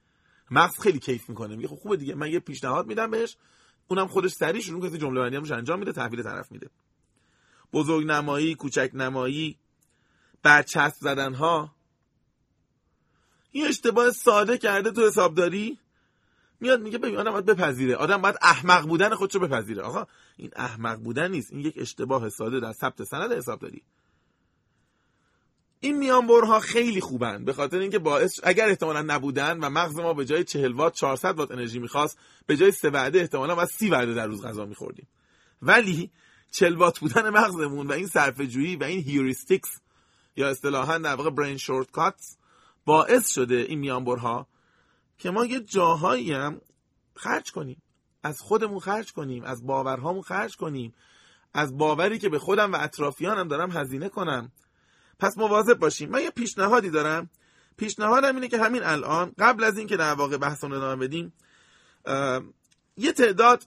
مغز خیلی کیف می‌کنه. میگه خب خوبه دیگه. من یه پیشنهاد میدم بهش. اونم خودش سریع شروع کنه جمله بندی همش انجام میده تحویل طرف میده. بزرگ نمایی کوچک نمایی برچسب زدن ها این اشتباه ساده کرده تو حسابداری. میاد میگه ببین آدم باید بپذیره. آدم باید احمق بودن خودشو بپذیره. آقا این احمق بودن نیست. این یک اشتباه ساده در ثبت سند حسابداری. این میانبرها خیلی خوبن. به خاطر اینکه باعث اگر احتمالا نبودن و مغز ما به جای 40 وات 400 وات انرژی می‌خواست به جای سه وعده احتمالا باید 30 وعده در روز غذا میخوردیم. ولی 40 وات بودن مغزمون و این صرفه و این heuristics یا اصطلاحا در واقع brain shortcuts باعث شده این میانبرها که ما یه جاهایی هم خرج کنیم. از خودمون خرج کنیم از باورهامون خرج کنیم از باوری که به خودم و اطرافیانم دارم هزینه کنم. پس مواظب باشیم من یه پیشنهادی دارم. پیشنهادم اینه که همین الان قبل از اینکه در واقع بحثمون ادامه بدیم یه تعداد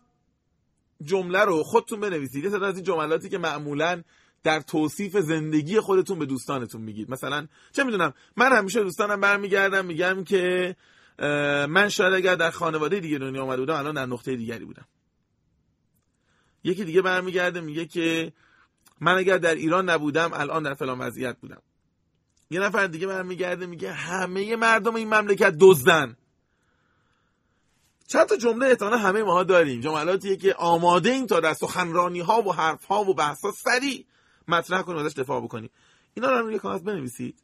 جمله رو خودتون بنویسید. یه تعداد از این جملاتی که معمولا در توصیف زندگی خودتون به دوستانتون میگید. مثلا چه می‌دونم من همیشه دوستانم برمیگردم میگم که من شاید اگر در خانواده دیگه دنیا آمده بودم الان در نقطه دیگری بودم. یکی دیگه برمیگرده میگه که من اگر در ایران نبودم الان در فلان وضعیت بودم. یه نفر دیگه برمیگرده میگه همه مردم این مملکت دزدن. چند تا جمله احتمالا همه ماها داریم. جملاتیه که آماده این تا در سخنرانی ها و حرف ها و بحث ها سریع مطرح کنیم ازش دفاع بکنیم. اینا رو روی کاغذ بنویسید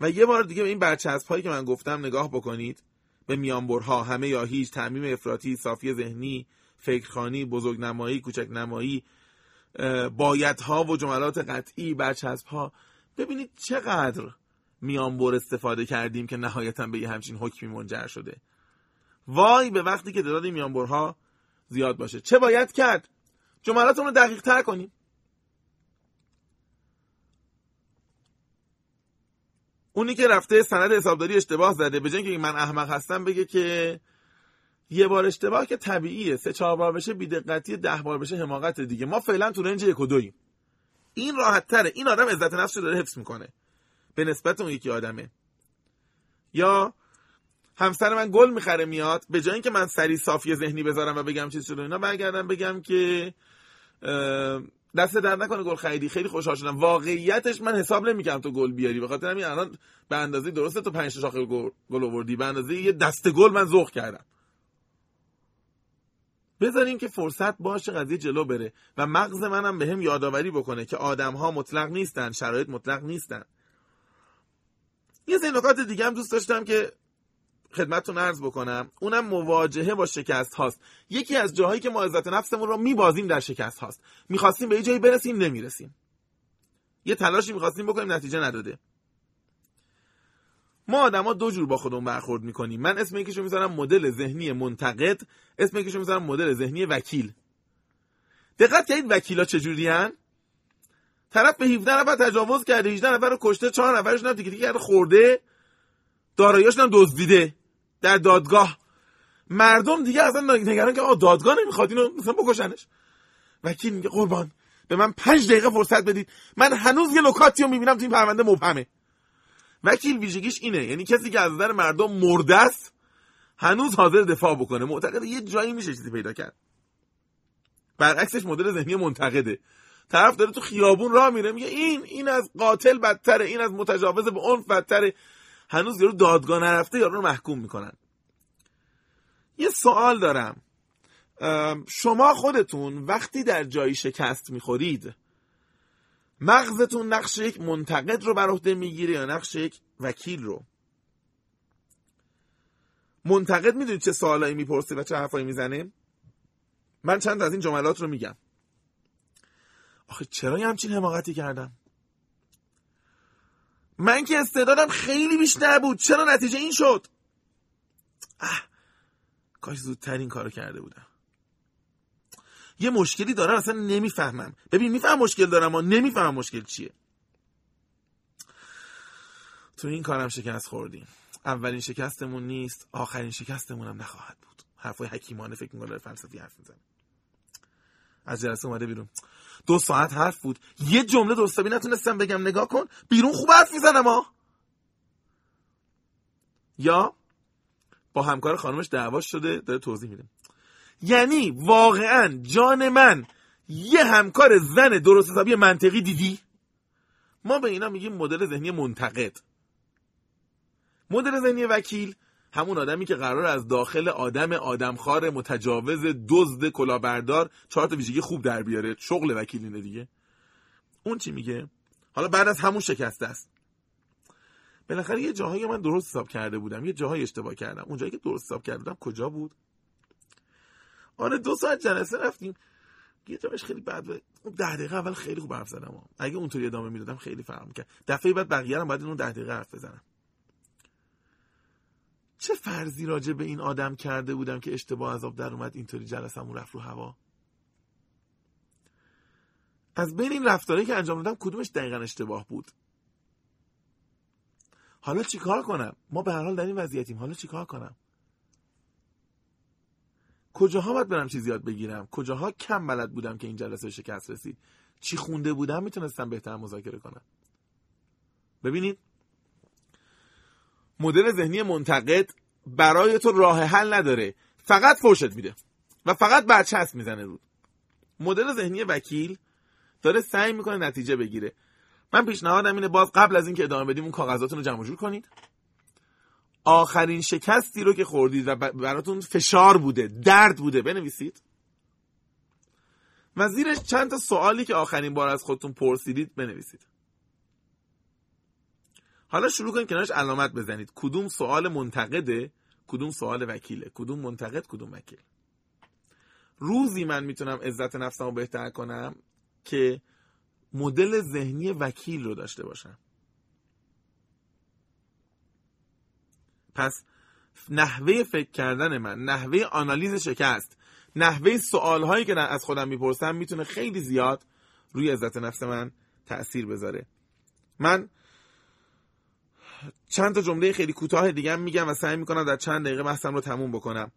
و یه بار دیگه به این برچسب هایی که من گفتم نگاه بکنید. به میانبرها همه یا هیچ تعمیم افراطی صافی ذهنی فکرخانی بزرگ نمایی کوچک نمایی بایدها و جملات قطعی برچسب ها ببینید چقدر میانبر استفاده کردیم که نهایتا به یه همچین حکمی منجر شده. وای به وقتی که تعداد میانبرها زیاد باشه. چه باید کرد؟ جملاتمون رو دقیق تر کنیم. اونی که رفته سند حسابداری اشتباه زده. به که من احمق هستم بگه که یه بار اشتباه که طبیعیه. سه چهار بار بشه بیدقتی ده بار بشه حماقت دیگه. ما فعلا تو رنج یک و دویم این راحت تره این آدم عزت نفسش داره حفظ می‌کنه. به نسبت اون یکی آدمه. یا همسر من گل می‌خره میاد. به جای اینکه من سری صافی ذهنی بذارم و بگم چیز شده اینا برگردم بگم که دست در نکنه گل خریدی. خیلی خوشحال شدم. واقعیتش من حساب نمی‌کنم تو گل بیاری. به خاطر همین الان به اندازه درسته تو 5 شاخه گل آوردی. به اندازه یه دست گل من ذوق کردم. بذاریم که فرصت باشه قضیه جلو بره و مغز منم به هم یادآوری بکنه که آدم ها مطلق نیستن شرایط مطلق نیستن. یه سری نکات دیگه هم دوست داشتم که خدمتتون عرض بکنم. اونم مواجهه با شکست هاست. یکی از جاهایی که ما عزت نفسمون رو میبازیم در شکست هاست. می‌خواستیم به یه جایی برسیم نمی‌رسیم. یه تلاشی می‌خواستیم بکنیم نتیجه نداده. ما آدما دو جور با خودمون برخورد می‌کنیم. من اسم یکیشو می‌ذارم مدل ذهنی منتقد اسم یکیشو می‌ذارم مدل ذهنی وکیل. دقت کردید وکیلا چجوریان طرف به 17 نفر تجاوز کرده 18 نفر رو کشته 4 نفرشون هم دیگه دیگه خورده. داراییاشون هم دزدیده در دادگاه. مردم دیگه اصلا نگران که آقا دادگاه نمی‌خواد اینو مثلا بکشنش. وکیل میگه قربان به من پنج دقیقه فرصت بدید. من هنوز یه نکاتی رو می‌بینم تو این پرونده مبهمه. وکیل ویژگیش اینه. یعنی کسی که از نظر مردم مرده است هنوز حاضر دفاع بکنه. معتقد یه جایی میشه چیزی پیدا کرد. برعکسش مدل ذهنی منتقده. طرف داره تو خیابون راه میره میگه این این از قاتل بدتره این از متجاوز به اون بدتره. هنوز یارو دادگاه نرفته یارو رو محکوم می‌کنن. یه سوال دارم. شما خودتون وقتی در جایی شکست می‌خورید مغزتون نقش یک منتقد رو بر عهده می‌گیره یا نقش یک وکیل رو؟ منتقد می‌دونید چه سوالایی می‌پرسه و چه حرفایی می‌زنه من چند از این جملات رو میگم. آخه چرا یه همچین حماقتی کردم؟ من که استعدادم خیلی بیشتر بود. چرا نتیجه این شد؟ کاش زودتر این کارو کرده بودم. یه مشکلی دارم اصلا نمی‌فهمم. ببین میفهم مشکل دارم و نمی‌فهمم مشکل چیه. تو این کارم شکست خوردیم. اولین شکستمون نیست آخرین شکستمون هم نخواهد بود. حرفای حکیمانه فکر می‌کنه فلسفی حرف می‌زنه. از جلسه اومده بیرون. دو ساعت حرف بود. یه جمله درستابی نتونستم بگم. نگاه کن. بیرون خوب حرف می‌زنم ها یا با همکار خانمش دعواش شده داره توضیح میده. یعنی واقعا جان من یه همکار زن درست حسابی منطقی دیدی؟ ما به اینا میگیم مدل ذهنی منتقد. مدل ذهنی وکیل همون آدمی که قرار از داخل آدم آدمخوار متجاوز دزد کلاهبردار چهار تا ویژگی خوب در بیاره. شغل وکیل اینه دیگه. اون چی میگه؟ حالا بعد از همون شکسته است. بالاخره یه جاهایی من درست حساب کرده بودم یه جاهایی اشتباه کردم. اون جایی که درست حساب کرده بودم کجا بود؟ آره دو ساعت جلسه رفتیم. یه خیلی بد اون ده دقیقه اول خیلی خوب حرف زدم. اگه اونطوری ادامه می‌دادم خیلی فرق می‌کرد. دفعه بعد بقیه هم باید اون ده دقیقه حرف بزنم. چه فرضی راجع به این آدم کرده بودم که اشتباه عذاب در اومد اینطوری جلسمون رفت رو هوا؟ از بین این رفتارهایی که انجام دادم کدومش دقیقا اشتباه بود؟ حالا چیکار کنم؟ ما به هر حال در این وضعیتیم. حالا چیکار کنم؟ کجاها باید برم چیزی یاد بگیرم؟ کجاها کم بلد بودم که این جلسه شکست رسید؟ چی خونده بودم؟ می‌تونستم بهتر مذاکره کنم. ببینید مدل ذهنی منتقد برای تو راه حل نداره. فقط فرشت میده و فقط برچسب می‌زنه رود مدل ذهنی وکیل داره سعی می‌کنه نتیجه بگیره. من پیشنهادم اینه باز قبل از اینکه ادامه بدیم اون کاغذاتون رو جمع جور کنید. آخرین شکستی رو که خوردید و براتون فشار بوده درد بوده بنویسید. و زیرش چند تا سوالی که آخرین بار از خودتون پرسیدید بنویسید. حالا شروع کنید کنارش علامت بزنید. کدوم سوال منتقده کدوم سوال وکیله؟ کدوم منتقد کدوم وکیل؟ روزی من می‌تونم عزت نفسم رو بهتر کنم که مدل ذهنی وکیل رو داشته باشم. پس نحوه فکر کردن من نحوه آنالیز شکست نحوه سوال هایی که از خودم می‌پرسم می‌تونه خیلی زیاد روی عزت نفس من تاثیر بذاره. من چند تا جمله خیلی کوتاه دیگه میگم و سعی می‌کنم در چند دقیقه بحثم رو تموم بکنم.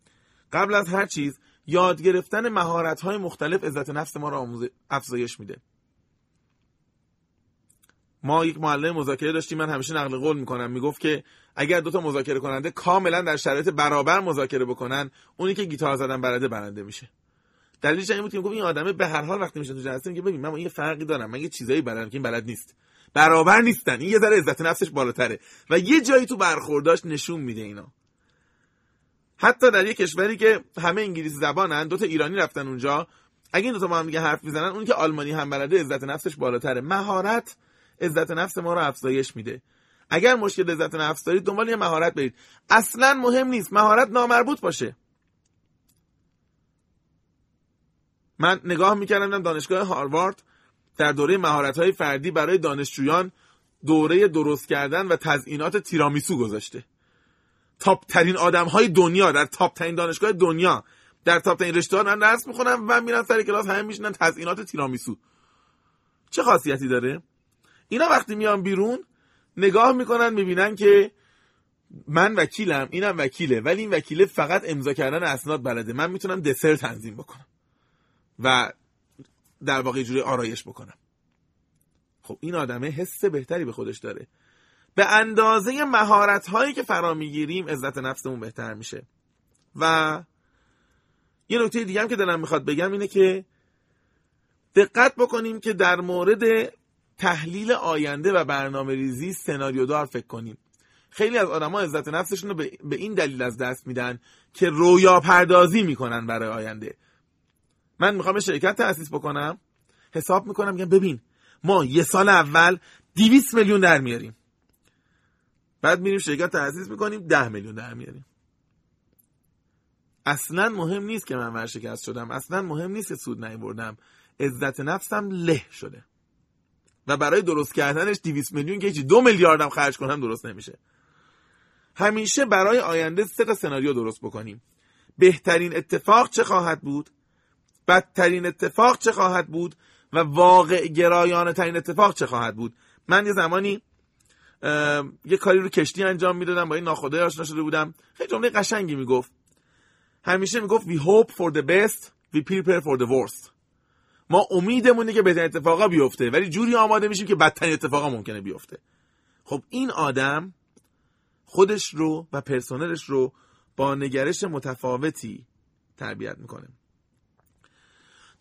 قبل از هر چیز یاد گرفتن مهارت های مختلف عزت نفس ما رو افزایش میده. ما یک معلم مذاکره داشتیم من همیشه نقل قول می‌کنم. می‌گفت که اگر دو تا مذاکره کننده کاملا در شرایط برابر مذاکره بکنن اونی که گیتار زدن برنده برنده میشه. دلیلش این بود که این آدمه به هر حال وقتی میشه تو جلسه میگه ببین من یه فرقی دارم. من یه چیزایی بلدم که این بلد نیست. برابر نیستن. این یه ذره عزت نفسش بالاتره. و یه جایی تو برخورداش نشون میده اینا. حتی در یه کشوری که همه انگلیسی زبانن دو تا ایرانی رفتن اونجا اگه این دو تا با هم دیگه حرف می‌زنن اون که آلمانی هم بلده عزت نفسش بالاتره. مهارت عزت نفس ما رو افزایش میده. اگر مشکل عزت نفس دارید دنبال یه مهارت برید. اصلا مهم نیست. مهارت نامربوط باشه. من نگاه می‌کردم دانشگاه هاروارد در دوره مهارت های فردی برای دانشجویان دوره درست کردن و تزئینات تیرامیسو گذاشته. تاپ ترین آدم های دنیا در تاپ ترین دانشگاه دنیا در تاپ ترین رشته من درس می‌خونم و میرن سر کلاس همه میشنن تزئینات تیرامیسو. چه خاصیتی داره؟ اینا وقتی میان بیرون نگاه می‌کنن می‌بینن که من وکیلم اینم وکیله ولی این وکیله فقط امضا کردن اسناد بلده. من می‌تونم دسر تنظیم بکنم و در واقع جوری آرایش بکنم. خب این آدمه حس بهتری به خودش داره. به اندازه مهارت هایی که فرا می‌گیریم عزت نفسمون بهتر میشه. و یه نکته دیگه هم که دلم می‌خواد بگم اینه که دقت بکنیم که در مورد تحلیل آینده و برنامه ریزی سناریو دار فکر کنیم. خیلی از آدما عزت نفسشون رو به این دلیل از دست میدن که رویا پردازی می‌کنن برای آینده. من می‌خوام شرکت تأسیس بکنم. حساب می‌کنم میگم ببین ما یه سال اول 200 میلیون در میاریم. بعد میریم شرکت تأسیس می‌کنیم 10 میلیون در میاریم. اصلا مهم نیست که من ورشکست شدم. اصلا مهم نیست که سود نیوردم عزت نفسم له شده. و برای درست کردنش 200 میلیون که دو میلیاردم خرج کنم درست نمیشه. همیشه برای آینده سه تا سناریو درست بکنیم. بهترین اتفاق چه خواهد بود؟ بدترین اتفاق چه خواهد بود؟ و واقع گرایانه ترین اتفاق چه خواهد بود؟ من یه زمانی یه کاری رو کشتی انجام می‌دادم با این ناخدای آشنا شده بودم. خیلی جمله قشنگی می‌گفت. همیشه می‌گفت we hope for the best we prepare for the worst. ما امیدمونه که بهترین اتفاقا بیفته ولی جوری آماده میشیم که بدترین اتفاقا ممکنه بیفته. خب این آدم خودش رو و پرسنلش رو با نگرش متفاوتی تربیت می‌کنه.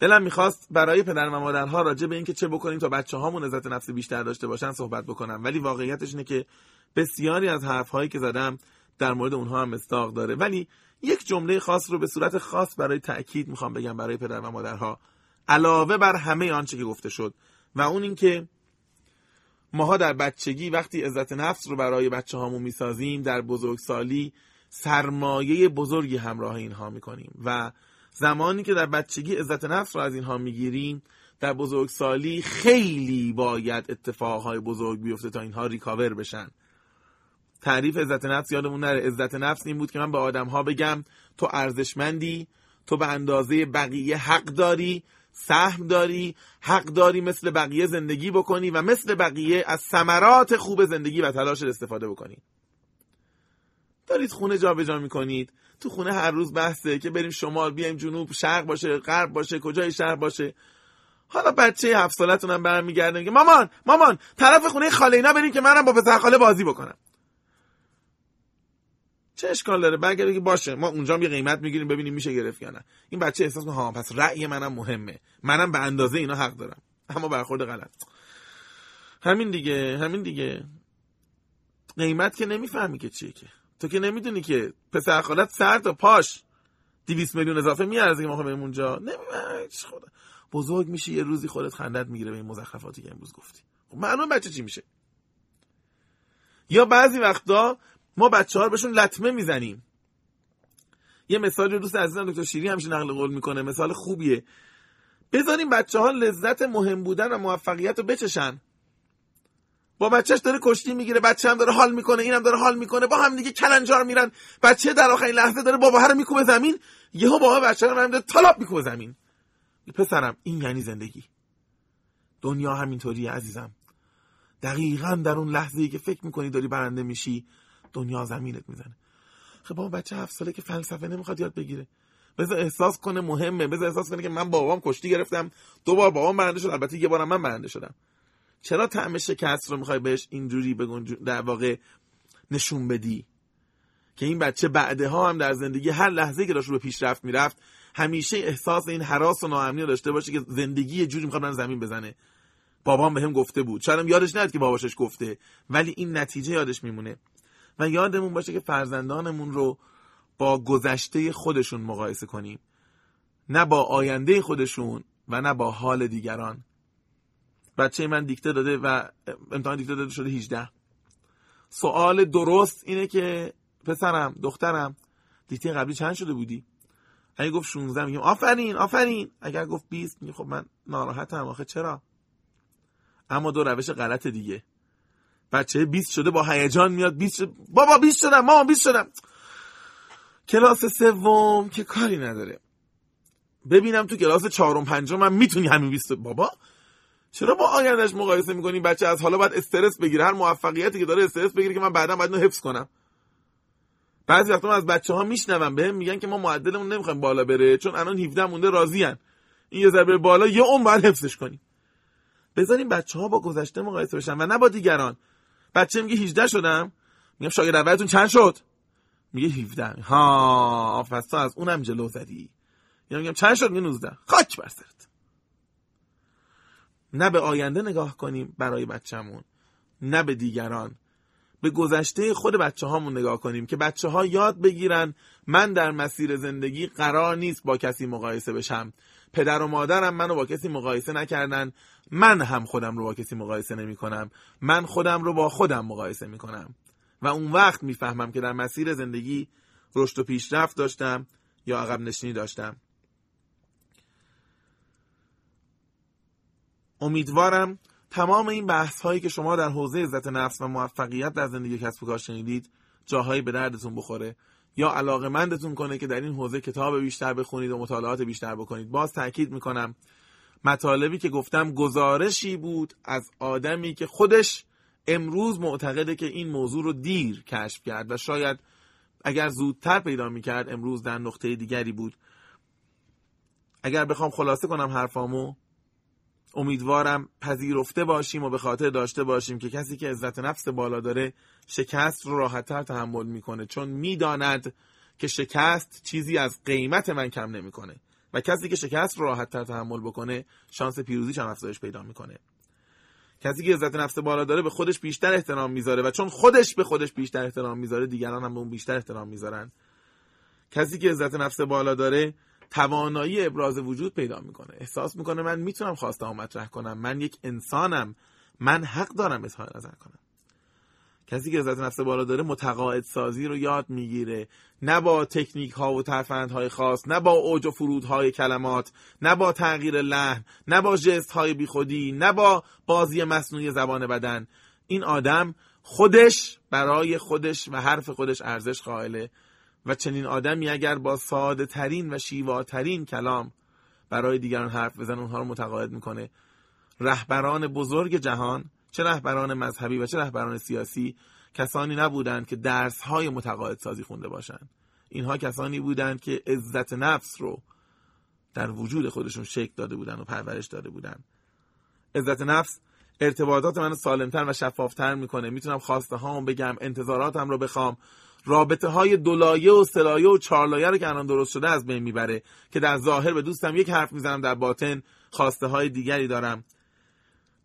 دلم می‌خواست برای پدر و مادرها راجع به اینکه چه بکنیم تا بچه هامون عزت نفسی بیشتر داشته باشن صحبت بکنم. ولی واقعیتش اینه که بسیاری از حرف هایی که زدم در مورد اونها هم مستاق داره. ولی یک جمله خاص رو به صورت خاص برای تاکید می‌خوام بگم برای پدر و مادرها. علاوه بر همه آنچه که گفته شد و اون اینکه ماها در بچگی وقتی عزت نفس رو برای بچه هامون می‌سازیم در بزرگسالی سرمایه بزرگی همراه اینها می‌کنیم و زمانی که در بچگی عزت نفس رو از اینها می‌گیریم در بزرگسالی خیلی باید اتفاقهای بزرگ بیفته تا اینها ریکاور بشن. تعریف عزت نفس یادمون نره. عزت نفس این بود که من به آدم ها بگم تو ارزشمندی تو به اندازه بقیه حق داری سهم داری حق داری مثل بقیه زندگی بکنی و مثل بقیه از ثمرات خوب زندگی و تلاش استفاده بکنی. دارید خونه جابجا جا می‌کنید. تو خونه هر روز بحثه که بریم شمال بیایم جنوب شرق باشه غرب باشه کجای شهر باشه. حالا بچه هفت سالتون هم برمیگرده میگه مامان مامان طرف خونه خاله اینا بریم که منم با پسر خاله بازی بکنم. چه اشکال داره؟ بگه بگی باشه ما اونجا یه قیمت می‌گیریم ببینیم میشه گرفت یا نه. این بچه احساس کنه ها پس رأی منم مهمه. منم به اندازه اینا حق دارم. اما برخورد غلط. همین دیگه همین دیگه. قیمت که نمی‌فهمی که چیه که. تو که نمی‌دونی که پسر خالت سر تا پاش 200 میلیون اضافه میارزه که ما بریم اونجا. نمی‌دونی خدا. بزرگ میشی یه روزی خودت خندت می‌گیره به این مزخرفاتی که امروز گفتی. خب معلوم بچه چی میشه. یا بعضی وقتا ما بچه ها بهشون لطمه می‌زنیم. یه مثال دوست عزیزم دکتر شیری همیشه نقل قول می‌کنه مثال خوبیه. بذاریم بچه ها لذت مهم بودن و موفقیت رو بچشن. با بچهش داره کشتی می‌گیره بچه هم داره حال می‌کنه اینم داره حال می‌کنه با هم دیگه کلنجار میرن. بچه در آخرین لحظه داره بابا رو میکوبه زمین یهو بابا بچه رو داره طلاق میکوبه زمین. پسرم این یعنی زندگی. دنیا همینطوریه عزیزم. دقیقا در اون لحظه ای که فکر می‌کنی داری برنده میشی دنیا زمینت می‌زنه. خب بابا بچه هفت ساله که فلسفه نمی‌خواد یاد بگیره. بذار احساس کنه مهمه. بذار احساس کنه که من بابام کشتی گرفتم. دو بار بابام برنده شد البته یه بارم من برنده شدم. چرا طعم شکست رو می‌خوای بهش اینجوری بگون در واقع نشون بدی؟ که این بچه بعدها هم در زندگی هر لحظه که داشت به پیشرفت می‌رفت همیشه احساس این حراس و ناامنی رو داشته باشه که زندگی یه جوری می‌خواد زمین بزنه. بابام بهم گفته بود. شاید یادش نیاد که باباشش گفته. ولی این نتیجه یادش میمونه. و یادمون باشه که فرزندانمون رو با گذشته خودشون مقایسه کنیم. نه با آینده خودشون و نه با حال دیگران. بچه من دیکته داده و امتحان دیکته داده شده 18 سوال درست اینه که پسرم دخترم دیکته قبلی چند شده بودی؟ اگه گفت 16 میگم آفرین آفرین. اگر گفت 20 میگم خب من ناراحتم آخه چرا؟ اما دو روش غلط دیگه. بچه 20 شده با هیجان میاد 20 شد... بابا 20 شدم مامان 20 شدم. کلاس سوم که کاری نداره. ببینم تو کلاس چهارم پنجم من می‌تونی همین 20 بابا چرا با آیندهش مقایسه می‌کنی؟ بچه از حالا باید استرس بگیره. هر موفقیتی که داره استرس بگیره که من بعدا باید حفظ کنم. بعضی وقتا از بچه ها میشنوم بهم میگن که ما معدلمون نمی‌خوایم بالا بره چون الان 17 مونده راضیان این یه ذره بالا یه اون باید حفظش کنیم. بذاریم بچه ها با گذشته مقایسه بشن و نه با دیگران. بچه میگه 18 شدم. میگم شاگرد اولتون چند شد؟ میگه 17 ها پس از اونم جلو زدی. یا میگم چند شد؟ میگه 19 خاک بر سرت. نه به آینده نگاه کنیم برای بچه‌مون نه به دیگران. به گذشته خود بچه هامون نگاه کنیم که بچه ها یاد بگیرن من در مسیر زندگی قرار نیست با کسی مقایسه بشم. پدر و مادرم منو با کسی مقایسه نکردن. من هم خودم رو با کسی مقایسه نمی کنم من خودم رو با خودم مقایسه می کنم و اون وقت می‌فهمم که در مسیر زندگی رشد و پیشرفت داشتم یا عقب نشینی داشتم. امیدوارم تمام این بحث هایی که شما در حوزه عزت نفس و موفقیت در زندگی کسب و کار شنیدید جاهایی به دردتون بخوره. یا علاقه مندتون کنه که در این حوزه کتاب بیشتر بخونید و مطالعات بیشتر بکنید. باز تاکید می‌کنم مطالبی که گفتم گزارشی بود از آدمی که خودش امروز معتقده که این موضوع رو دیر کشف کرد و شاید اگر زودتر پیدا می‌کرد امروز در نقطه دیگری بود. اگر بخوام خلاصه کنم حرفامو امیدوارم پذیرفته باشیم و به خاطر داشته باشیم که کسی که عزت نفس بالا داره شکست رو راحتتر تحمل می‌کنه. چون می‌داند که شکست چیزی از قیمت من کم نمی‌کنه و کسی که شکست رو راحتتر تحمل بکنه شانس پیروزیش هم افزایش پیدا می‌کنه. کسی که عزت نفس بالا داره به خودش بیشتر احترام می‌ذاره و چون خودش به خودش بیشتر احترام می‌ذاره دیگران هم به اون بیشتر احترام می‌ذارن. کسی که عزت نفس بالا داره توانایی ابراز وجود پیدا می‌کنه. احساس می‌کنه من می‌تونم خواسته مطرح کنم. من یک انسانم. من حق دارم اظهار نظر کنم. کسی که عزت نفس بالا داره متقاعد سازی رو یاد می‌گیره. نه با تکنیک ها و های خاص نه با اوج و فرودهای کلمات نه با تغییر لحن نه با جست های بیخودی نه با بازی مصنوعی زبان بدن. این آدم خودش برای خودش و حرف خودش ارزش قائله. و چنین آدمی اگر با ساده ترین و شیواترین کلام برای دیگران حرف بزن اونها رو متقاعد می‌کنه. رهبران بزرگ جهان چه رهبران مذهبی و چه رهبران سیاسی کسانی نبودند که درس های متقاعد سازی خونده باشند. اینها کسانی بودند که عزت نفس رو در وجود خودشون شکل داده بودند و پرورش داده بودند. عزت نفس ارتباطات منو سالمتر و شفافتر می‌کنه. می‌تونم خواسته هام بگم انتظاراتم رو بخوام. رابطه های دولایه و سلایه و چارلایه رو که الان درست شده از بین می‌بره که در ظاهر به دوستم یک حرف می‌زنم در باطن خواسته های دیگری دارم.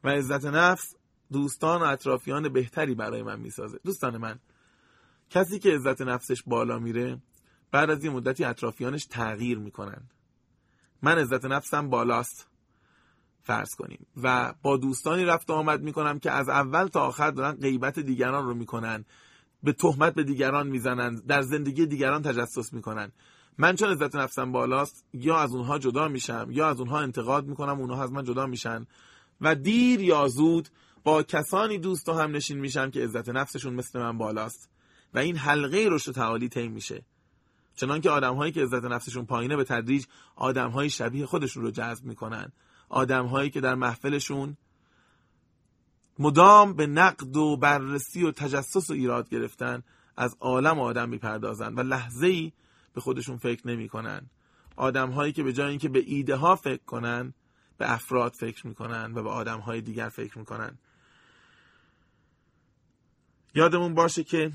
و عزت نفس دوستان و اطرافیان بهتری برای من می‌سازه. دوستان من کسی که عزت نفسش بالا میره بعد از یه مدتی اطرافیانش تغییر می‌کنن. من عزت نفسم بالاست. فرض کنیم. و با دوستانی رفت آمد می‌کنم که از اول تا آخر دارن غیبت دیگران رو می‌کنن. به تهمت به دیگران می‌زنن در زندگی دیگران تجسس می‌کنن. من چون عزت نفسم بالاست یا از اونها جدا میشم یا از اونها انتقاد می‌کنم اونها از من جدا میشن. و دیر یا زود با کسانی دوست و هم نشین میشم که عزت نفسشون مثل من بالاست. و این حلقه رشد تعالی طی میشه. چنان که آدم هایی که عزت نفسشون پایینه به تدریج آدم های شبیه خودشون رو جذب می‌کنن. آدم هایی که در محفلشون مدام به نقد و بررسی و تجسس و ایراد گرفتن از عالم آدم می‌پردازن و لحظه ای به خودشون فکر نمی‌کنن. آدم هایی که به جای اینکه به ایده ها فکر کنن به افراد فکر می‌کنن و به آدم های دیگر فکر می‌کنن. یادمون باشه که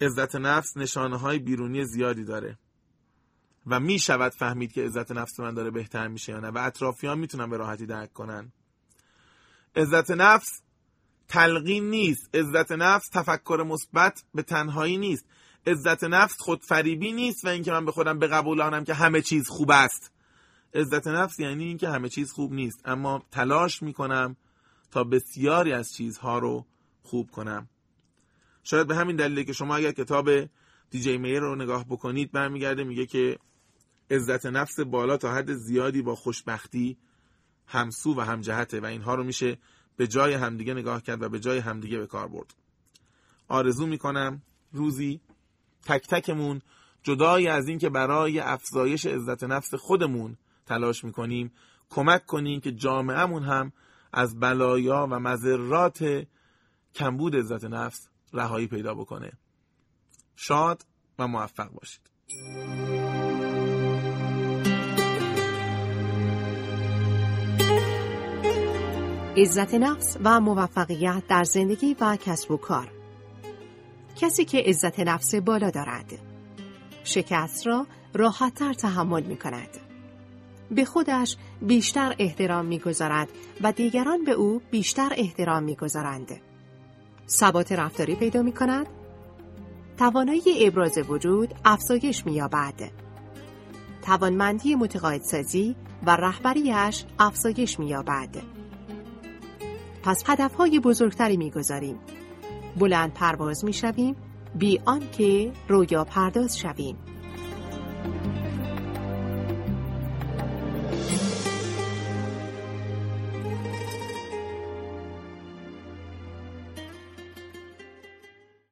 عزت نفس نشانه های بیرونی زیادی داره و می شود فهمید که عزت نفس من داره بهتر میشه یا نه و اطرافیان می‌تونن به راحتی درک کنن. عزت نفس تلقین نیست. عزت نفس تفکر مثبت به تنهایی نیست. عزت نفس خودفریبی نیست و اینکه من به خودم بقبولانم که همه چیز خوب است. عزت نفس یعنی اینکه همه چیز خوب نیست. اما تلاش می‌کنم تا بسیاری از چیزها رو خوب کنم. شاید به همین دلیله که شما اگر کتاب دیجی میر رو نگاه بکنید برمیگرده میگه که عزت نفس بالا تا حد زیادی با خوشبختی همسو و همجهته و اینها رو میشه به جای همدیگه نگاه کرد و به جای همدیگه به کار برد. آرزو می‌کنم روزی تک تکمون جدای از اینکه برای افزایش عزت نفس خودمون تلاش می‌کنیم کمک کنیم که جامعهمون هم از بلایا و مذرات کمبود عزت نفس رهایی پیدا بکنه. شاد و موفق باشید. عزت نفس و موفقیت در زندگی و کسب و کار کسی که عزت نفس بالا دارد شکست را راحتتر تحمل می کند به خودش بیشتر احترام می‌گذارد و دیگران به او بیشتر احترام می‌گذارند. ثبات رفتاری پیدا می کند. توانایی ابراز وجود افزایش می‌یابد. توانمندی متقاعدسازی و رهبریش افزایش می‌یابد. پس هدفهای بزرگتری می‌گذاریم. بلند پرواز می‌شویم بی آنکه رویا پرداز شویم.